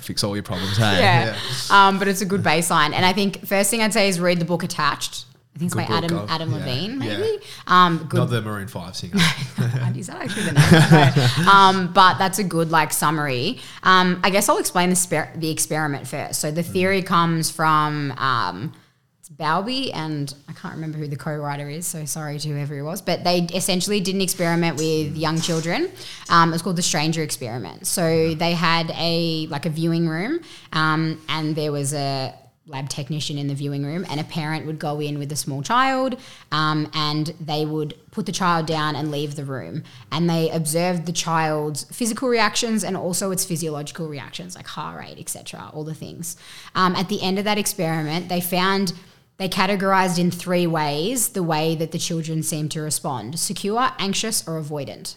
fix all your problems. Hey,
yeah. Um, but it's a good baseline. And I think first thing I'd say is read the book Attached. I think it's
Good
by Adam
oh,
Adam Levine,
yeah.
maybe. Um, good
Not the Maroon Five singer.
is that actually the name? No. um, but that's a good like summary. Um, I guess I'll explain the, sper- the experiment first. So the theory comes from um, it's Bowlby and I can't remember who the co-writer is. So sorry to whoever it was, but they essentially did an experiment with young children. Um, it was called the Stranger Experiment. So they had a like a viewing room, um, and there was a lab technician in the viewing room, and a parent would go in with a small child, um, and they would put the child down and leave the room. And they observed the child's physical reactions and also its physiological reactions, like heart rate, etc., all the things. Um, at the end of that experiment, they found they categorized in three ways the way that the children seemed to respond secure, anxious, or avoidant.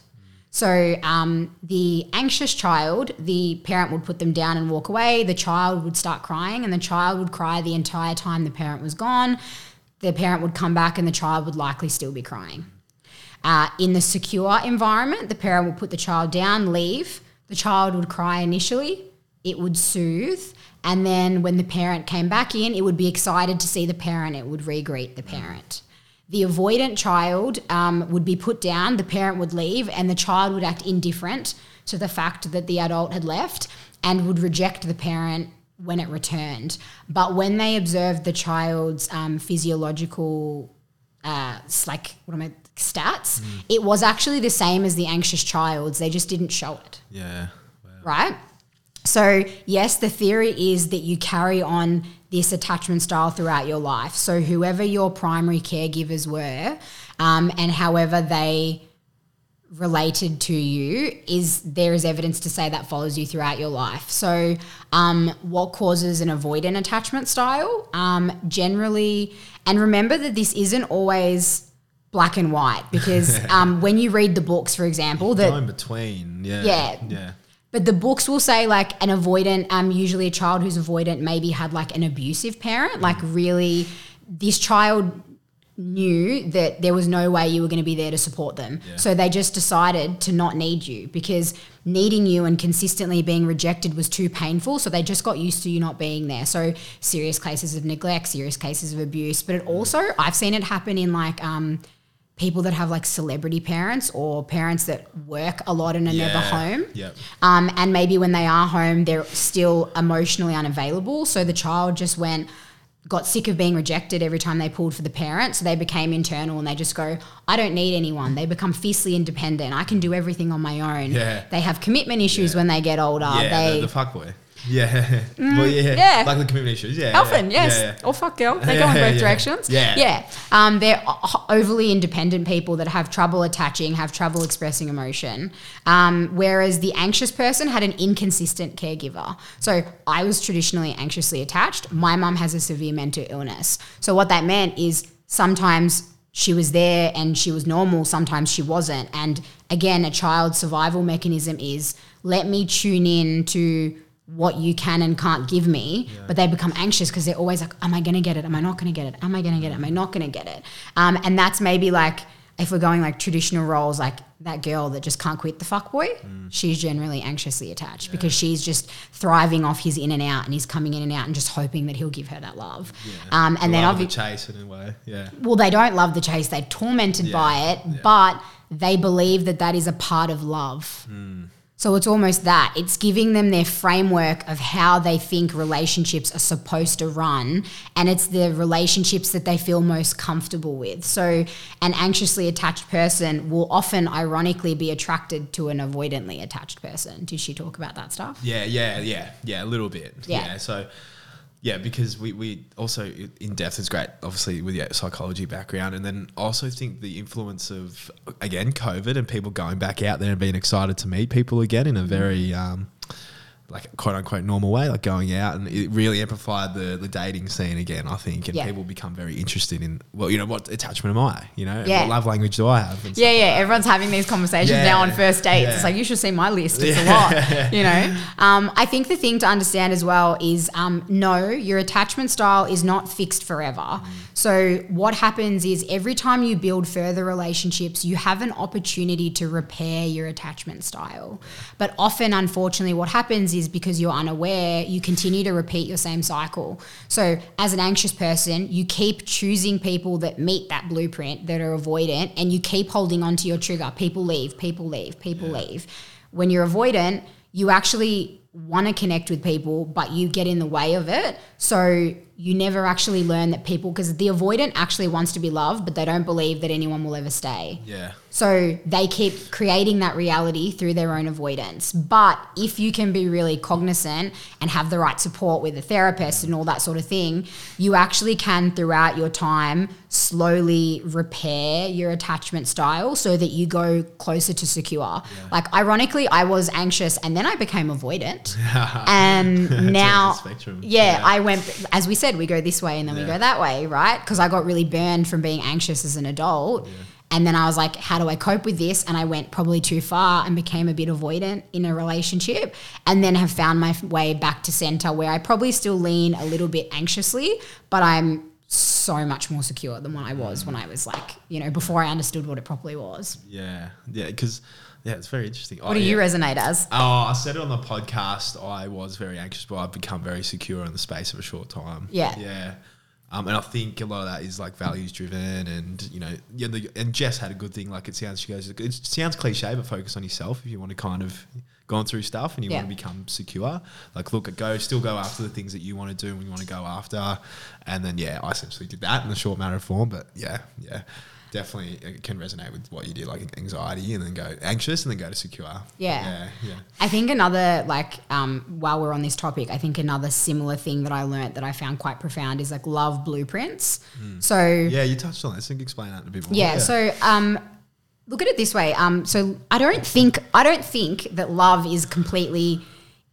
So, um, the anxious child, the parent would put them down and walk away. The child would start crying, and the child would cry the entire time the parent was gone. The parent would come back, and the child would likely still be crying. Uh, in the secure environment, the parent would put the child down, leave. The child would cry initially, it would soothe. And then when the parent came back in, it would be excited to see the parent, it would re greet the parent. The avoidant child um, would be put down, the parent would leave, and the child would act indifferent to the fact that the adult had left and would reject the parent when it returned. But when they observed the child's um, physiological uh, like what am I stats? It was actually the same as the anxious child's. They just didn't show it,
yeah.
right? So yes, the theory is that you carry on this attachment style throughout your life. So whoever your primary caregivers were, um, and however they related to you is there is evidence to say that follows you throughout your life. So, um, what causes an avoidant attachment style? Um, generally, and remember that this isn't always black and white because um, when you read the books, for example, that
in between. Yeah.
Yeah.
Yeah.
But the books will say like an avoidant, um, usually a child who's avoidant maybe had like an abusive parent, like really this child knew that there was no way you were going to be there to support them. So they just decided to not need you because needing you and consistently being rejected was too painful. So they just got used to you not being there. So serious cases of neglect, serious cases of abuse. But it also, I've seen it happen in like, um, people that have like celebrity parents or parents that work a lot and are never home.
Yep.
Um, and maybe when they are home, they're still emotionally unavailable. So the child just went, got sick of being rejected every time they pulled for the parent. So they became internal and they just go, I don't need anyone. They become fiercely independent. I can do everything on my own.
Yeah.
They have commitment issues
Yeah.
when they get older.
yeah,
they
the, the fuck boy. Yeah. well, yeah.
yeah.
Like the community issues. Yeah.
Often,
yeah,
yes.
Yeah, yeah.
Or fuck girl. They go in both directions.
Yeah.
Yeah. Um, they're overly independent people that have trouble attaching, have trouble expressing emotion. Um, whereas the anxious person had an inconsistent caregiver. So I was traditionally anxiously attached. My mum has a severe mental illness. So what that meant is sometimes she was there and she was normal, sometimes she wasn't. And again, a child's survival mechanism is let me tune in to what you can and can't give me, but they become anxious because they're always like, Am I gonna get it? Am I not gonna get it? Am I gonna get it? Am I not gonna get it? Um, and that's maybe like if we're going like traditional roles, like that girl that just can't quit the fuck boy, she's generally anxiously attached because she's just thriving off his in and out and he's coming in and out and just hoping that he'll give her that love. Um, and then
Love the
obviously
chase in a way. Yeah.
well, they don't love the chase. They're tormented
Yeah,
by it,
yeah.
but they believe that that is a part of love. So it's almost that. It's giving them their framework of how they think relationships are supposed to run, and it's the relationships that they feel most comfortable with. So an anxiously attached person will often, ironically, be attracted to an avoidantly attached person. Did she talk about that stuff?
Yeah, yeah, yeah, yeah, a little bit.
Yeah.
Yeah. so, yeah, because we, we also in depth is great, obviously with your psychology background, and then also think the influence of again COVID and people going back out there and being excited to meet people again in a very um, like quote unquote normal way, like going out, and it really amplified the the dating scene again. I think, and
Yeah.
people become very interested in well, you know, what attachment am I? You know,
Yeah.
what love language do I have? And
Yeah, yeah.
like.
Everyone's having these conversations
Yeah.
now on first dates. It's like you should see my list. It's a lot, you know. Um, I think the thing to understand as well is um, no, your attachment style is not fixed forever. So what happens is every time you build further relationships, you have an opportunity to repair your attachment style. But often, unfortunately, what happens is because you're unaware, you continue to repeat your same cycle. So as an anxious person, you keep choosing people that meet that blueprint that are avoidant, and you keep holding on to your trigger. People leave, people leave, people leave. When you're avoidant, you actually want to connect with people, but you get in the way of it. So you never actually learn that people, because the avoidant actually wants to be loved, but they don't believe that anyone will ever stay.
yeah,
So they keep creating that reality through their own avoidance. But if you can be really cognizant and have the right support with a therapist and all that sort of thing, you actually can throughout your time slowly repair your attachment style so that you go closer to secure. Like ironically, I was anxious and then I became avoidant. and now yeah,
Yeah.
I went as we said, we go this way and then we go that way, right? Because I got really burned from being anxious as an adult. And then I was like, how do I cope with this? And I went probably too far and became a bit avoidant in a relationship. And then have found my way back to center where I probably still lean a little bit anxiously, but I'm so much more secure than what I was when I was like, you know, before I understood what it properly was.
yeah, yeah, because yeah, it's very interesting.
What do oh, you resonate as?
Oh, I said it on the podcast. I was very anxious, but I've become very secure in the space of a short time.
Yeah.
yeah. Um, and I think a lot of that is like values driven, and you know, yeah. The, and Jess had a good thing. Like it sounds, she goes, it sounds cliche, but focus on yourself if you want to kind of gone through stuff and you
Yeah.
want to become secure. Like, look, go, still go after the things that you want to do and you want to go after. And then, yeah, I essentially did that in a short matter of form. But yeah, yeah. Definitely it can resonate with what you do, like anxiety, and then go anxious, and then go to secure.
Yeah.
yeah, yeah.
I think another like um, while we're on this topic, I think another similar thing that I learnt that I found quite profound is like love blueprints. So
Yeah, you touched on that. So explain that a bit more.
yeah, so um, look at it this way. Um, so I don't think I don't think that love is completely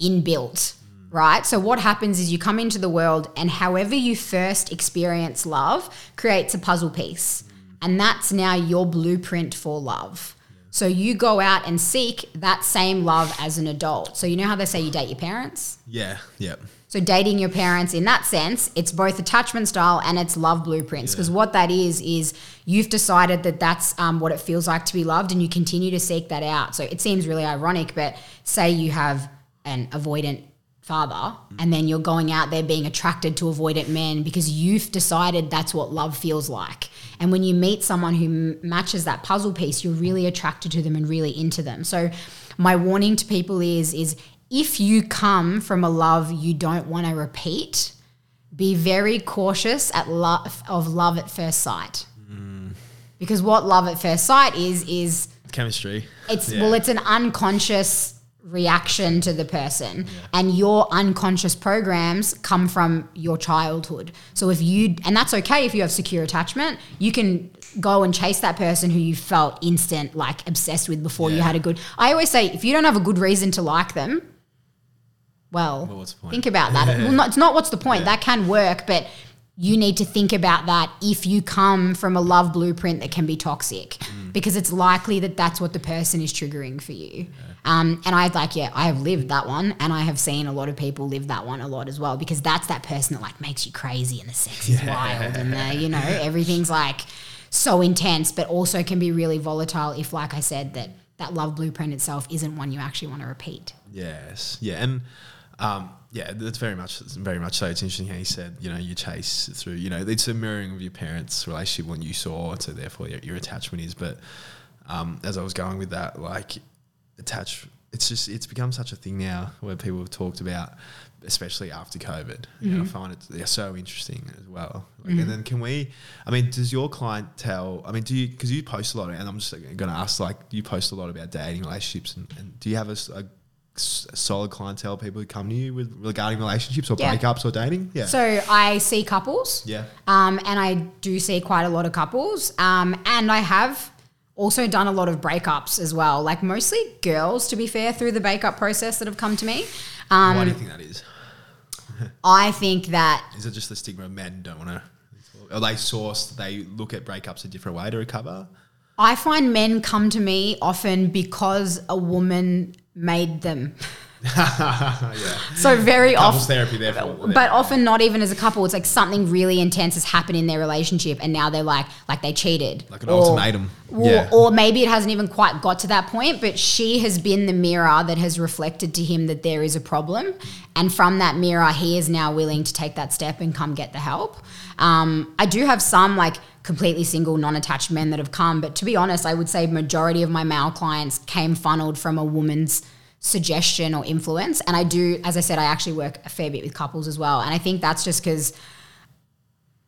inbuilt, right? So what happens is you come into the world, and however you first experience love creates a puzzle piece, and that's now your blueprint for love. So you go out and seek that same love as an adult. So you know how they say you date your parents.
yeah, yeah,
So dating your parents in that sense, it's both attachment style and it's love blueprints. Because what that is is you've decided that that's um, what it feels like to be loved, and you continue to seek that out. So it seems really ironic, but say you have an avoidant father, mm. and then you're going out there being attracted to avoidant men because you've decided that's what love feels like. And when you meet someone who m- matches that puzzle piece, you're really attracted to them and really into them. So my warning to people is is if you come from a love you don't want to repeat, be very cautious at love of love at first sight. Mm. Because what love at first sight is is
Chemistry.
it's
Yeah.
well, it's an unconscious reaction to the person, and your unconscious programs come from your childhood. So if you, and that's okay if you have secure attachment, you can go and chase that person who you felt instant like obsessed with before you had a good. I always say if you don't have a good reason to like them, well,
Well, what's the point?
think about that. well, not, it's not what's the point. That can work, but you need to think about that if you come from a love blueprint that can be toxic,
Mm.
because it's likely that that's what the person is triggering for you. Um, and I like, yeah, I have lived that one, and I have seen a lot of people live that one a lot as well, because that's that person that like makes you crazy, and the sex is wild, and the, you know everything's like so intense, but also can be really volatile if, like I said, that that love blueprint itself isn't one you actually want to repeat.
Yes. Yeah. And um, yeah, that's very much, very much so. It's interesting how you said, you know, you chase through, you know, it's a mirroring of your parents' relationship when you saw, so therefore your, your attachment is. But um, as I was going with that, like, attach, it's just, it's become such a thing now where people have talked about, especially after COVID. You know, I find it they're so interesting as well. Like, And then can we, I mean, does your client tell, I mean, do you, because you post a lot, and I'm just going to ask, like, you post a lot about dating relationships, and, and do you have a, a solid clientele people who come to you with regarding relationships or
Yeah.
breakups or dating? Yeah.
So I see couples.
yeah.
Um, and I do see quite a lot of couples. Um, and I have also done a lot of breakups as well, like mostly girls, to be fair, through the breakup process that have come to me.
Why do
Um,
you think that is?
I think that
Is it just the stigma of men don't want to? Are they sourced? They look at breakups a different way to recover.
I find men come to me often because a woman made them.
yeah.
So very often.
therapy, therefore.
But often not even as a couple. It's like something really intense has happened in their relationship, and now they're like, like they cheated,
Like an ultimatum.
Or,
Yeah.
or maybe it hasn't even quite got to that point, but she has been the mirror that has reflected to him that there is a problem, and from that mirror, he is now willing to take that step and come get the help. Um, I do have some like completely single, non-attached men that have come, but to be honest, I would say majority of my male clients came funneled from a woman's suggestion or influence. And I do, as I said, I actually work a fair bit with couples as well. And I think that's just because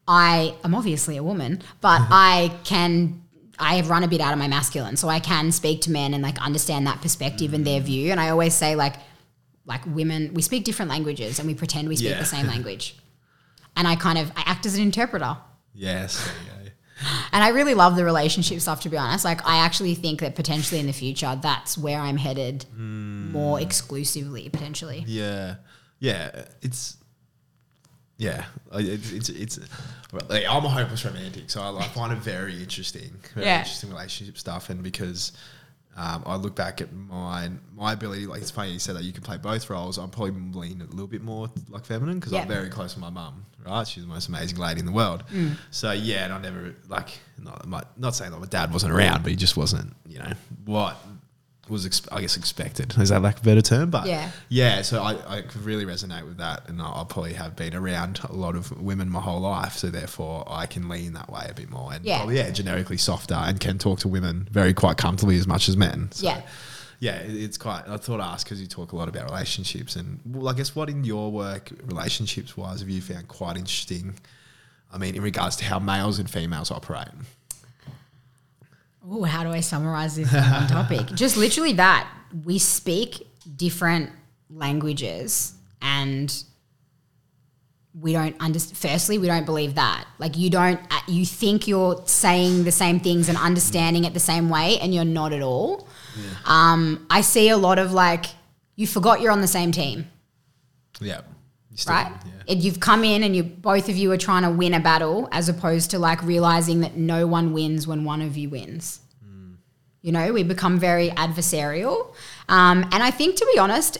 I am obviously a woman, but mm-hmm. I can I have run a bit out of my masculine, so I can speak to men and like understand that perspective and their mm. view. And I always say like like women, we speak different languages and we pretend we speak
Yeah.
the same language. And I kind of I act as an interpreter.
Yes. There you go.
And I really love the relationship stuff to be honest. Like I actually think that potentially in the future that's where I'm headed more hmm. exclusively potentially.
Yeah, yeah. It's yeah. It's it's, it's like, I'm a hopeless romantic, so I, I find it very interesting. Very
Yeah.
interesting relationship stuff, and because. Um, I look back at my my ability. Like it's funny you said that you can play both roles. I'm probably lean a little bit more like feminine because
Yeah.
I'm very close to my mum. Right, she's the most amazing lady in the world.
Mm.
So yeah, and I never like not my, not saying that my dad wasn't around, but he just wasn't. You know what was ex- I guess expected. Is that like a better term? But
Yeah.
yeah, so I, I could really resonate with that, and I, I probably have been around a lot of women my whole life, so therefore I can lean that way a bit more, and
Yeah.
probably, yeah, generically softer, and can talk to women very quite comfortably as much as men. So,
Yeah.
yeah, it's quite. I thought I asked because you talk a lot about relationships, and well, I guess what in your work, relationships wise, have you found quite interesting? I mean, in regards to how males and females operate.
Oh, how do I summarize this in one topic? Just literally that we speak different languages and we don't understand. Firstly, we don't believe that. Like you don't, uh, you think you're saying the same things and understanding it the same way, and you're not at all. Um, I see a lot of like, you forgot you're on the same team
Yeah,
right?
Yeah.
And you've come in and you both of you are trying to win a battle as opposed to like realizing that no one wins when one of you wins. You know, we become very adversarial. Um, and I think to be honest,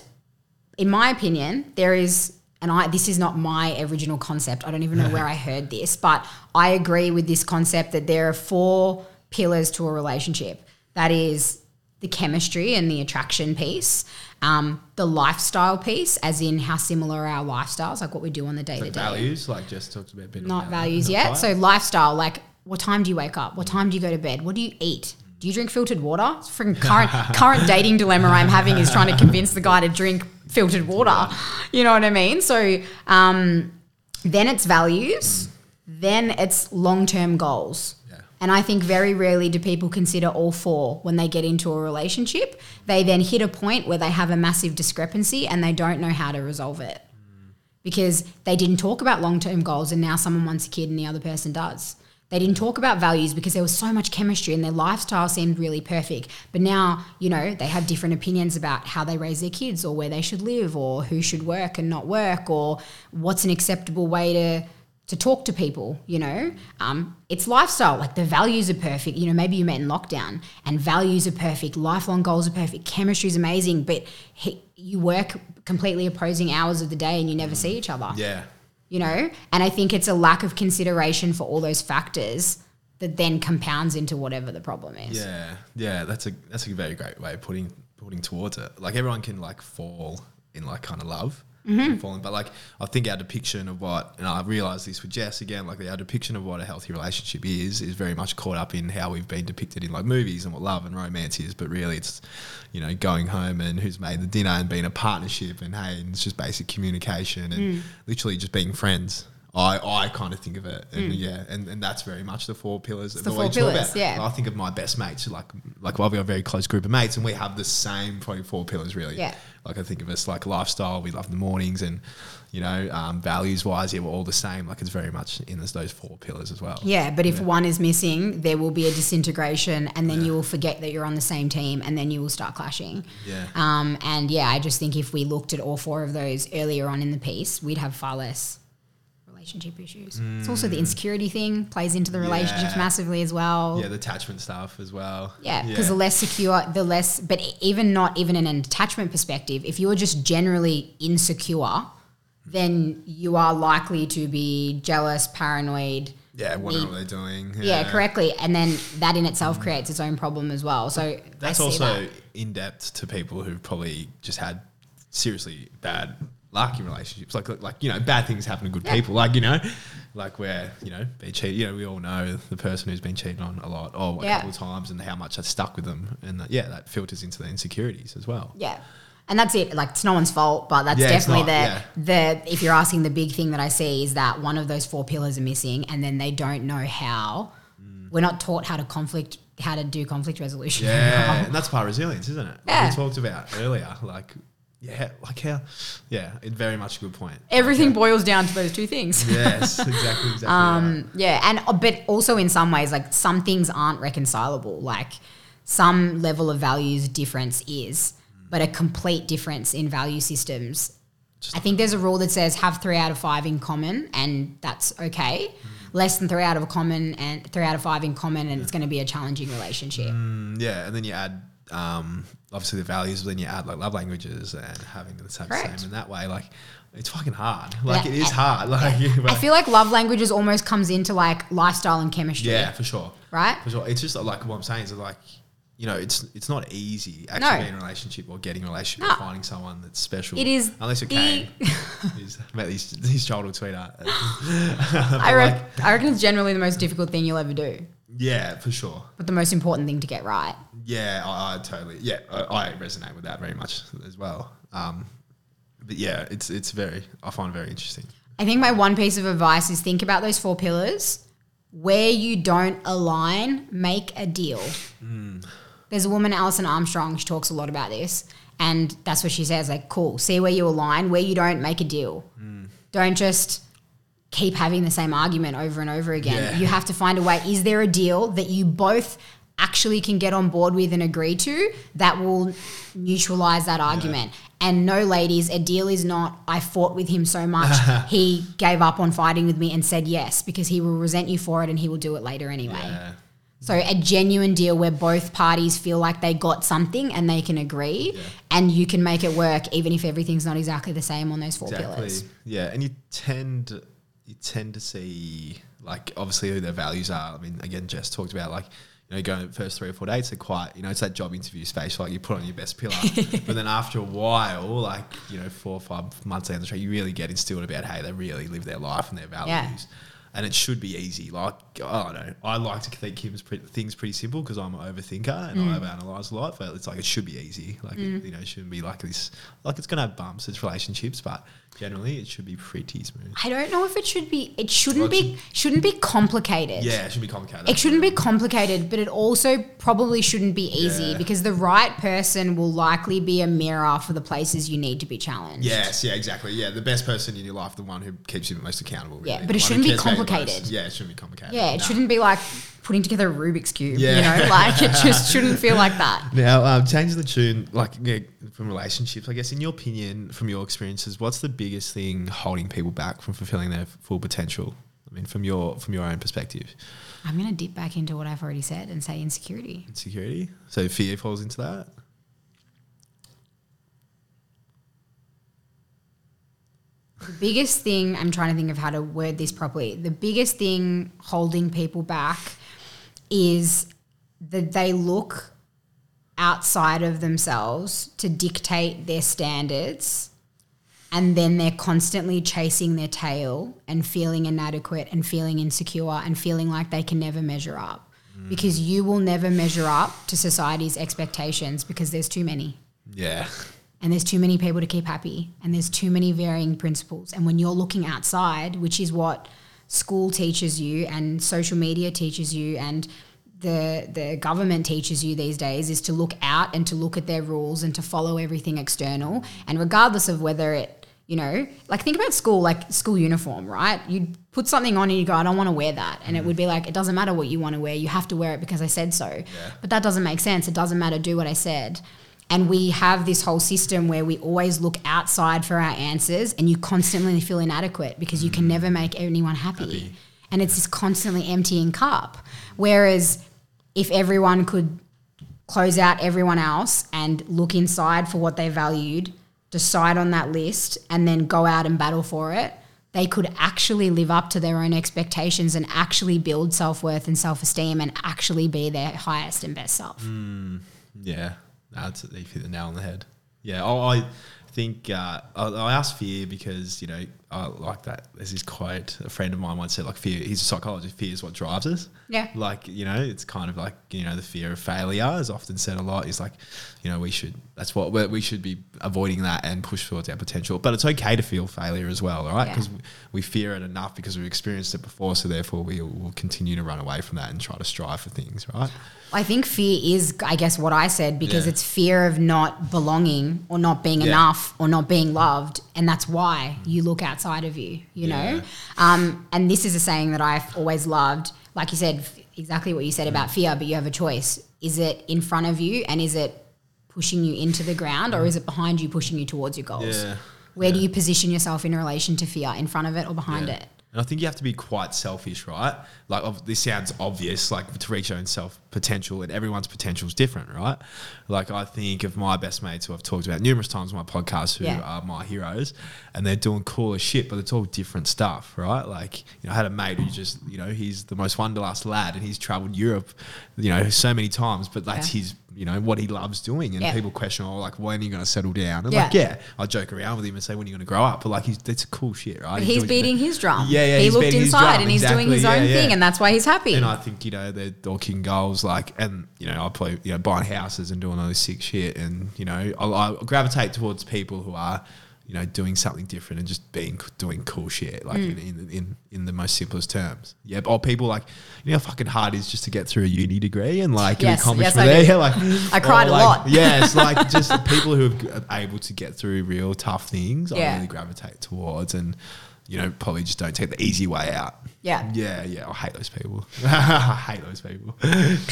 in my opinion, there is and I this is not my original concept. I don't even know where I heard this, but I agree with this concept that there are four pillars to a relationship. That is the chemistry and the attraction piece, um, the lifestyle piece, as in how similar are our lifestyles, like what we do on the day to day.
values, like just talked about a bit
Not values yet. So lifestyle, like what time do you wake up? What time do you go to bed? What do you eat? Do you drink filtered water? It's freaking current current dating dilemma I'm having is trying to convince the guy to drink filtered water. You know what I mean? So um, then it's values, then it's long term goals. And I think very rarely do people consider all four when they get into a relationship. They then hit a point where they have a massive discrepancy and they don't know how to resolve it because they didn't talk about long term goals and now someone wants a kid and the other person does. They didn't talk about values because there was so much chemistry and their lifestyle seemed really perfect. But now, you know, they have different opinions about how they raise their kids or where they should live or who should work and not work or what's an acceptable way to to talk to people, you know. Um, it's lifestyle. Like the values are perfect. You know, maybe you met in lockdown and values are perfect, lifelong goals are perfect, chemistry is amazing, but he, you work completely opposing hours of the day and you never see each other
Yeah.
you know and i think it's a lack of consideration for all those factors that then compounds into whatever the problem is
Yeah, yeah, that's a that's a very great way of putting putting towards it. Like everyone can like fall in like kind of love,
Mm-hmm.
falling, but like I think our depiction of what, and I realized this with Jess again, like our depiction of what a healthy relationship is, is very much caught up in how we've been depicted in like movies and what love and romance is. But really, it's you know going home and who's made the dinner and being a partnership and hey, and it's just basic communication and
Mm.
literally just being friends. I, I kind of think of it, and yeah, and, and that's very much the four pillars. of
Mm. the four pillars,
about.
yeah.
I think of my best mates who like like well, we are a very close group of mates and we have the same probably four pillars really.
Yeah.
Like I think of us like lifestyle, we love the mornings and you know, um, values wise, yeah, we're all the same. Like it's very much in this, those four pillars as well.
yeah but if one is missing there will be a disintegration and then you will forget that you're on the same team and then you will start clashing
Yeah.
um, and yeah i just think if we looked at all four of those earlier on in the piece we'd have far less relationship issues mm. it's also the insecurity thing plays into the relationships
Yeah.
massively as well
Yeah, the attachment stuff as well.
Yeah, because the less secure, the less. But even not even in an attachment perspective, if you're just generally insecure, then you are likely to be jealous, paranoid.
yeah, wondering what they're doing.
Yeah, correctly, and then that in itself mm. creates its own problem as well. So
That's also
that.
in depth to people who've probably just had seriously bad luck in relationships. Like, like you know, bad things happen to good people. Like you know, like where you know, be cheated. You know, we all know the person who's been cheated on a lot or a
Yeah.
couple of times, and how much that's stuck with them. And that, yeah, that filters into the insecurities as well.
Yeah. And that's it. Like it's no one's fault, but that's
Yeah,
definitely
not,
the the if you're asking the big thing that I see is that one of those four pillars are missing and then they don't know how.
Mm.
We're not taught how to conflict how to do conflict resolution.
Yeah, and that's part of resilience, isn't it? Like
Yeah.
we talked about earlier. Like, yeah, like how, yeah, it very much a good point.
Everything boils down to those two things.
Yes, exactly, exactly. right.
Um, yeah, and uh, but also in some ways, like some things aren't reconcilable. Like some level of values difference is, but a complete difference in value systems. I think there's a rule that says have three out of five in common, and that's okay. Less than three out of a common and three out of five in common, and it's going to be a challenging relationship.
Mm, yeah, and then you add um, obviously the values, but then you add like love languages and having the same,
Correct.
same in that way. Like, it's fucking hard. Like,
Yeah,
it is hard. Like,
I feel like love languages almost comes into like lifestyle and chemistry.
yeah, for sure.
Right?
For sure. It's just like what I'm saying is like, you know, it's it's not easy actually
No.
being in a relationship or getting a relationship
No.
or finding someone that's special.
It is
unless you're Kane. He's met his, his childhood sweetheart.
I, rec- I reckon it's generally the most difficult thing you'll ever do,
yeah, for sure.
but the most important thing to get right.
Yeah, I, I totally. Yeah, I, I resonate with that very much as well. Um, but yeah, it's it's very. I find it very interesting.
I think my one piece of advice is think about those four pillars. Where you don't align, make a deal. There's a woman, Alison Armstrong, she talks a lot about this. And that's what she says like, cool, see where you align. Where you don't, make a deal. Don't just keep having the same argument over and over again.
Yeah.
You have to find a way. Is there a deal that you both actually can get on board with and agree to that will neutralize that argument? And no, ladies, a deal is not, I fought with him so much, he gave up on fighting with me and said yes, because he will resent you for it and he will do it later anyway.
Yeah,
So a genuine deal where both parties feel like they got something and they can agree and you can make it work even if everything's not exactly the same on those four
exactly.
pillars.
Yeah, and you tend you tend to see like obviously who their values are. I mean, again, Jess talked about like. You know, going first three or four dates are quite, you know, it's that job interview space. Like you put on your best pillar, but then after a while, like you know, four or five months down the track, you really get instilled about hey, they really live their life and their values. and it should be easy. Like I don't know, I like to think things pretty, things pretty simple because I'm an overthinker and mm. I overanalyze a lot. But it's like it should be easy. Like it, mm. you know, it shouldn't be like this. Like it's gonna have bumps. It's relationships, but generally it should be pretty smooth.
I don't know if it should be. It shouldn't
Well, it
be. Shouldn't be complicated.
Yeah, it should be complicated.
It shouldn't be complicated, but it also probably shouldn't be easy
Yeah.
because the right person will likely be a mirror for the places you need to be challenged.
Yes, yeah, exactly. Yeah, the best person in your life, the one who keeps you the most accountable.
Yeah,
really.
but it
The one who
shouldn't be
cares about you the most.
complicated.
Yeah, it shouldn't be complicated.
Yeah, it
No.
shouldn't be like putting together a Rubik's cube.
Yeah.
You know, like it just shouldn't feel like that.
Now, um, changing the tune, like yeah, from relationships, I guess, in your opinion, from your experiences, what's the biggest thing holding people back from fulfilling their full potential? I mean, from your from your own perspective,
I'm gonna dip back into what I've already said and say insecurity.
insecurity. So fear falls into that.
The biggest thing I'm trying to think of how to word this properly. The biggest thing holding people back is that they look outside of themselves to dictate their standards and then they're constantly chasing their tail and feeling inadequate and feeling insecure and feeling like they can never measure up. Mm. Because you will never measure up to society's expectations because there's too many.
Yeah,
and there's too many people to keep happy. And there's too many varying principles. And when you're looking outside which is what school teaches you and social media teaches you and the the government teaches you these days is to look out and to look at their rules and to follow everything external. And regardless of whether it you know like think about school like school uniform right? You'd put something on and you go i don't want to wear that. And it mm. would be like it doesn't matter what you want to wear you have to wear it because i said so. But that doesn't make sense. It doesn't matter. Do what i said and we have this whole system where we always look outside for our answers and you constantly feel inadequate because you can mm. never make anyone happy. And it's this constantly emptying cup. Whereas if everyone could close out everyone else and look inside for what they valued, decide on that list, and then go out and battle for it, they could actually live up to their own expectations and actually build self worth and self esteem and actually be their highest and best self. Mm.
yeah, that's you hit the nail on the head. Yeah, I, I think uh, I, I asked fear because you know I like that. There's this quote a friend of mine once said, like fear. He's a psychologist. Fear is what drives us.
Yeah.
like you know, it's kind of like you know the fear of failure is often said a lot. Is like you know we should that's what we we should be avoiding that and push towards our potential. But it's okay to feel failure as well, all right?
Yeah.
Because we fear it enough because we've experienced it before, so therefore we will continue to run away from that and try to strive for things, right?
I think fear is, I guess, what I said because
Yeah.
it's fear of not belonging or not being
Yeah.
enough or not being loved. And that's why you look outside of you, you
Yeah.
know? Um, and this is a saying that I've always loved. Like you said, exactly what you said about fear, but you have a choice. Is it in front of you and is it pushing you into the ground or is it behind you pushing you towards your goals?
Yeah.
Where do you position yourself in relation to fear? In front of it or behind
Yeah.
it?
And I think you have to be quite selfish, right? Like this sounds obvious, like to reach your own self potential, and everyone's potential is different, right? Like I think of my best mates who I've talked about numerous times on my podcast, who
Yeah.
are my heroes, and they're doing cool as shit, but it's all different stuff, right? Like you know, I had a mate who just, you know, he's the most wanderlust lad, and he's travelled Europe, you know, so many times, but that's
Yeah.
his, you know, what he loves doing, and
Yeah.
people question, oh, like when are you going to settle down? And
Yeah.
like, yeah, I joke around with him and say, when are you going to grow up? But like, he's that's cool shit, right?
But he's beating his drum.
Yeah, yeah,
He
he's
looked inside and he's doing his own thing, and that's why he's happy.
And I think you know they're all king goals, like, and you know I play, you know, buying houses and doing all this sick shit, and you know I, I gravitate towards people who are, you know, doing something different and just being doing cool shit, like
Mm.
in, in in in the most simplest terms. Yeah, or people like, you know, how fucking hard it is just to get through a uni degree and like
Yes,
an accomplishment
yes,
there. Yeah, like
I cried
or
a lot.
Yeah, it's like just people who are able to get through real tough things. I
Yeah.
really gravitate towards and. You know, probably just don't take the easy way out.
Yeah.
Yeah, yeah. I hate those people. I hate those people.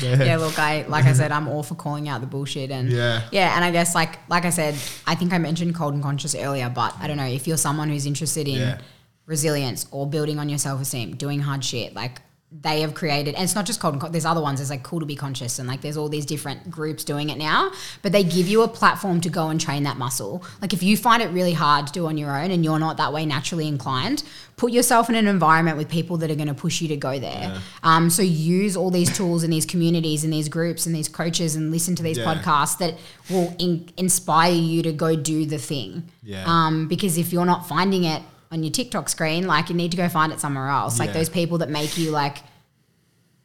yeah, look, I like I said, I'm all for calling out the bullshit and
Yeah.
yeah, and I guess like like I said, I think I mentioned cold and conscious earlier, but I don't know if you're someone who's interested in
Yeah.
resilience or building on your self esteem, doing hard shit, like they have created, and it's not just cold and con- there's other ones. There's like cool to be conscious, and like there's all these different groups doing it now. But they give you a platform to go and train that muscle. Like if you find it really hard to do on your own, and you're not that way naturally inclined, put yourself in an environment with people that are going to push you to go there. Um, so use all these tools and these communities and these groups and these coaches, and listen to these
Yeah.
podcasts that will in- inspire you to go do the thing.
Yeah.
Um, because if you're not finding it on your TikTok screen, like you need to go find it somewhere else. Like those people that make you like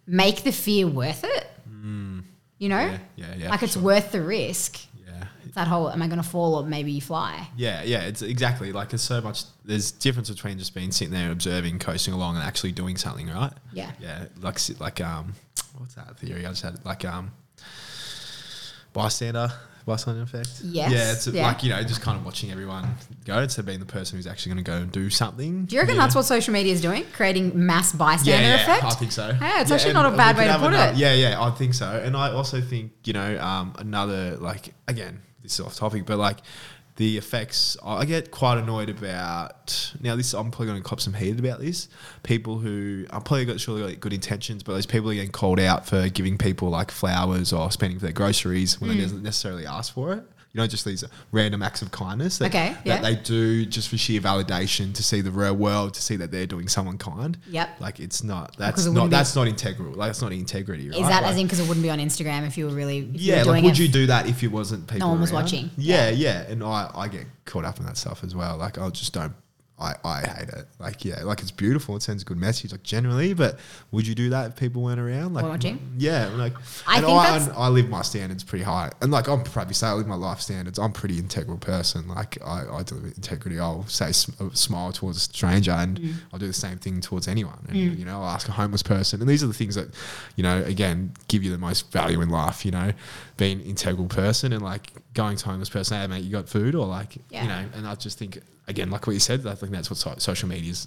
make the fear worth it. You know?
Mm. Yeah, yeah, yeah,
Like it's
sure.
worth the risk.
Yeah.
It's that whole am I gonna fall or maybe you fly?
Yeah, yeah, it's exactly like there's so much. There's difference between just being sitting there observing, coasting along, and actually doing something, right?
Yeah.
yeah, like like um, what's that theory? I just had like um, bystander, bystander effect.
Yes,
yeah, it's
yeah.
like you know just kind of watching everyone go instead of being the person who's actually going to go and do something.
Do you reckon
Yeah.
that's what social media is doing? Creating mass bystander
yeah, yeah,
effect?
I think so.
Yeah, it's
Yeah,
actually not a bad way to put
another-
it.
Yeah, yeah, I think so. And I also think, you know, um, another, like, again, this is off topic, but like the effects, I get quite annoyed about. Now, this, I'm probably going to cop some heat about this. People who, I'm probably got surely got good intentions, but those people are getting called out for giving people like flowers or spending for their groceries when
Mm.
they doesn't necessarily ask for it. You know, just these random acts of kindness that,
Okay,
that
yeah.
they do just for sheer validation to see the real world, to see that they're doing someone kind.
Yep.
Like it's not that's
it
not that's not integral. Like it's not integrity. Right?
Is that
like,
as in because it wouldn't be on Instagram if you were really
yeah? Like would
it
you do that if you wasn't people?
No one was
around?
watching.
Yeah, yeah, and I I get caught up in that stuff as well. Like I just don't. I, I hate it. Like yeah, like it's beautiful. It sends a good message. Like generally, but would you do that if people weren't around? Like
Watching?
Yeah, like
I
and
think
I,
that's-
I live my standards pretty high, and like I'm probably say I live my life standards. I'm a pretty integral person. Like I, I with integrity. I'll say sm- a smile towards a stranger, and
Mm.
I'll do the same thing towards anyone. And you know, I'll ask a homeless person, and these are the things that you know again give you the most value in life. You know, being an integral person and like going to a homeless person, hey mate, you got food, or like
Yeah.
you know, and I just think again, like what you said, I think that's what so- social media's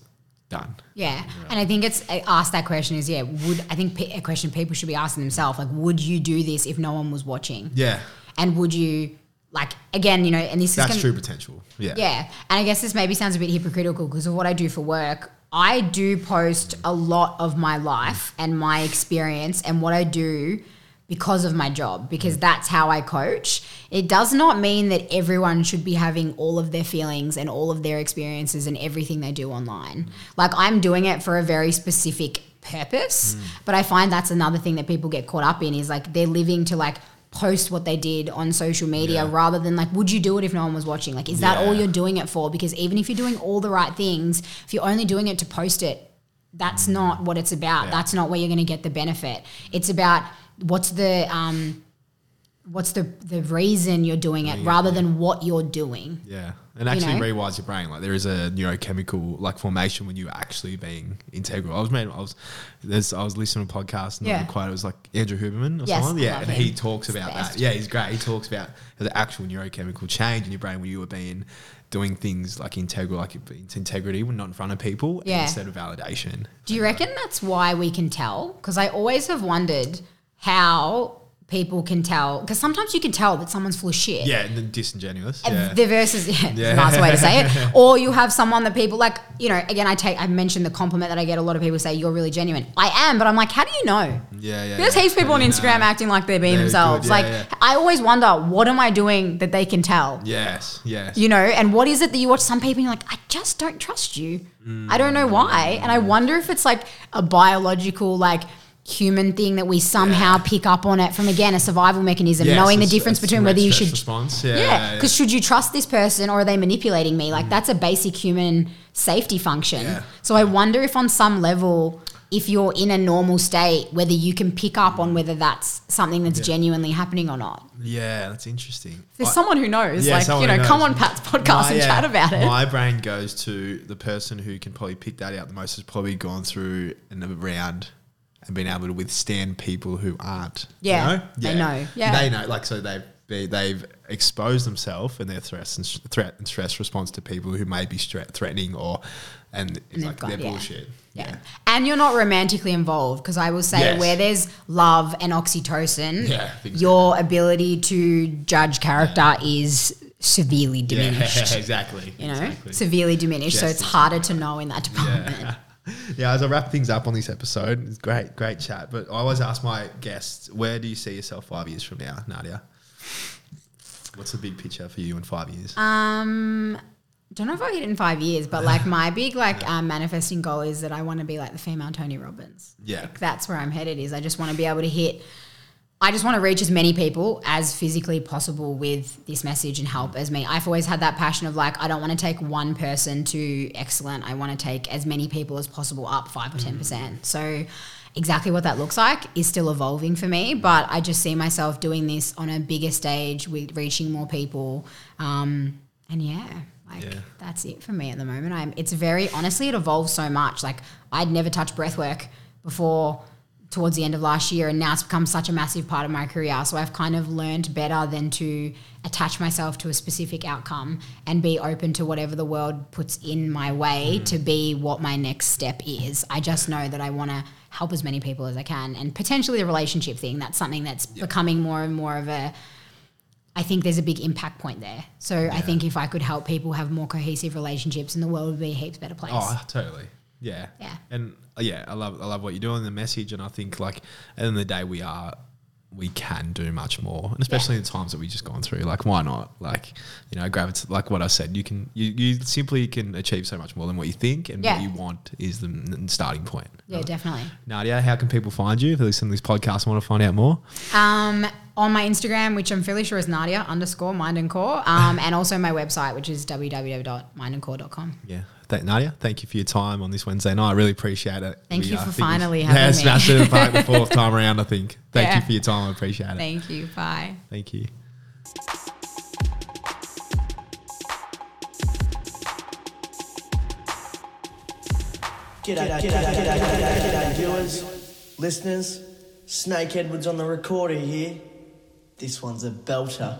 done.
Yeah. And I think it's I asked that question is yeah, would I think a question people should be asking themselves like would you do this if no one was watching?
Yeah,
And would you like again, you know, and this
that's
is
true potential. Yeah,
Yeah. And I guess this maybe sounds a bit hypocritical because of what I do for work. I do post a lot of my life and my experience and what I do because of my job, because mm. that's how I coach. It does not mean that everyone should be having all of their feelings and all of their experiences and everything they do online. Mm. Like I'm doing it for a very specific purpose, mm. but I find that's another thing that people get caught up in is like they're living to like post what they did on social media
Yeah.
rather than like would you do it if no one was watching? Like is that all you're doing it for? Because even if you're doing all the right things if you're only doing it to post it that's not what it's about.
Yeah.
that's not where you're going to get the benefit. It's about what's the um what's the the reason you're doing it
Yeah.
rather than what you're doing
Yeah, and actually
know?
rewires your brain. Like there is a neurochemical like formation when you're actually being integral. I was made. I was there's. I was listening to a podcast and
Yeah.
the quote it was like Andrew Huberman or
Yes,
someone.
I
Yeah, and
him.
he talks
He's
about that. Yeah, he's great. He talks about the actual neurochemical change in your brain when you were being doing things like integral, like it's integrity, when not in front of people,
Yeah.
instead of validation.
do you reckon that's why we can tell because i always have wondered how people can tell because sometimes you can tell that someone's full of shit
Yeah, and then disingenuous.
And
Yeah.
The versus, yeah,
Yeah.
nice way to say it. Or you have someone that people like, you know, again, I take, I mentioned the compliment that I get a lot of people say, you're really genuine. I am, but I'm like, how do you know?
yeah, yeah.
There's
yeah.
heaps of people on
How do you
Instagram
know?
acting like they're being
They're
themselves.
yeah,
like. I always wonder, what am I doing that they can tell?
Yes, yes.
You know, and what is it that you watch some people and you're like, I just don't trust you. I don't know mm. why. And I wonder if it's like a biological, like, human thing that we somehow pick up on it from again a survival mechanism knowing the difference between whether you should
response. Yeah,
yeah,
yeah.
because should you trust this person or are they manipulating me? Like mm. that's a basic human safety function.
Yeah.
So I wonder if on some level, if you're in a normal state, whether you can pick up on whether that's something that's genuinely happening or not.
Yeah, that's interesting.
There's
I-
someone who knows,
Yeah,
like you know, come on Pat's podcast
My,
and
yeah,
chat about it.
My brain goes to the person who can probably pick that out the most has probably gone through and around and being able to withstand people who aren't. you
Yeah, they know. Yeah.
they know. Like so, they've they, they've exposed themselves and their threats and threat and stress response to people who may be stre- threatening or and it's
they've
like
got-
they're
yeah.
bullshit.
Yeah. And you're not romantically involved because I will say
Yes.
where there's love and oxytocin,
Yeah, things
your ability to judge character is severely diminished.
Yeah, exactly.
You know,
exactly.
severely diminished. so it's
it's
harder to know in that department.
Yeah. yeah, as I wrap things up on this episode, it's great, great chat. But I always ask my guests, where do you see yourself five years from now, Nadia? What's the big picture for you in five years?
Um, don't know if I'll hit it in five years, but like my big like um, manifesting goal is that I want to be like the female Tony Robbins.
Yeah.
Like, that's where I'm headed. Is I just want to be able to hit I just want to reach as many people as physically possible with this message and help as me. I've always had that passion of like, I don't want to take one person to excellent. I want to take as many people as possible up five or 10%. So, exactly what that looks like is still evolving for me, but I just see myself doing this on a bigger stage with reaching more people. Um, and yeah, like
Yeah.
that's it for me at the moment. I'm, it's very, honestly, it evolves so much. Like, I'd never touched breath work before towards the end of last year and now it's become such a massive part of my career so i've kind of learned better than to attach myself to a specific outcome and be open to whatever the world puts in my way mm. to be what my next step is i just know that i want to help as many people as i can and potentially the relationship thing that's something that's becoming more and more of a I think there's a big impact point there. So I think if I could help people have more cohesive relationships, and the world would be a heaps better place.
Oh, totally. Yeah.
Yeah.
And yeah, I love I love what you're doing, the message, and I think like at the end of the day, we are we can do much more, and especially in the times that we've just gone through. Like, why not? Like, you know, gravity. Like what I said, you can you, you simply can achieve so much more than what you think, and
Yeah.
what you want is the starting point.
yeah, definitely.
Nadia, how can people find you if they listen to this podcast and want to find out more?
Um, on my Instagram, which I'm fairly sure is Nadia underscore mind and core, um, and also my website, which is www.mindandcore.com.
Yeah. Thank, Nadia, thank you for your time on this Wednesday night. I really appreciate it.
Thank you
uh,
for
think we've-
finally
yeah,
having me.
smashed it in the fourth time around, I think. Thank
Yeah.
you for your time. I appreciate it.
Thank you. Bye.
Thank you.
G'day, g'day, g'day, g'day, g'day, g'day, viewers, listeners. Snake Edwards on the recorder here. This one's a belter.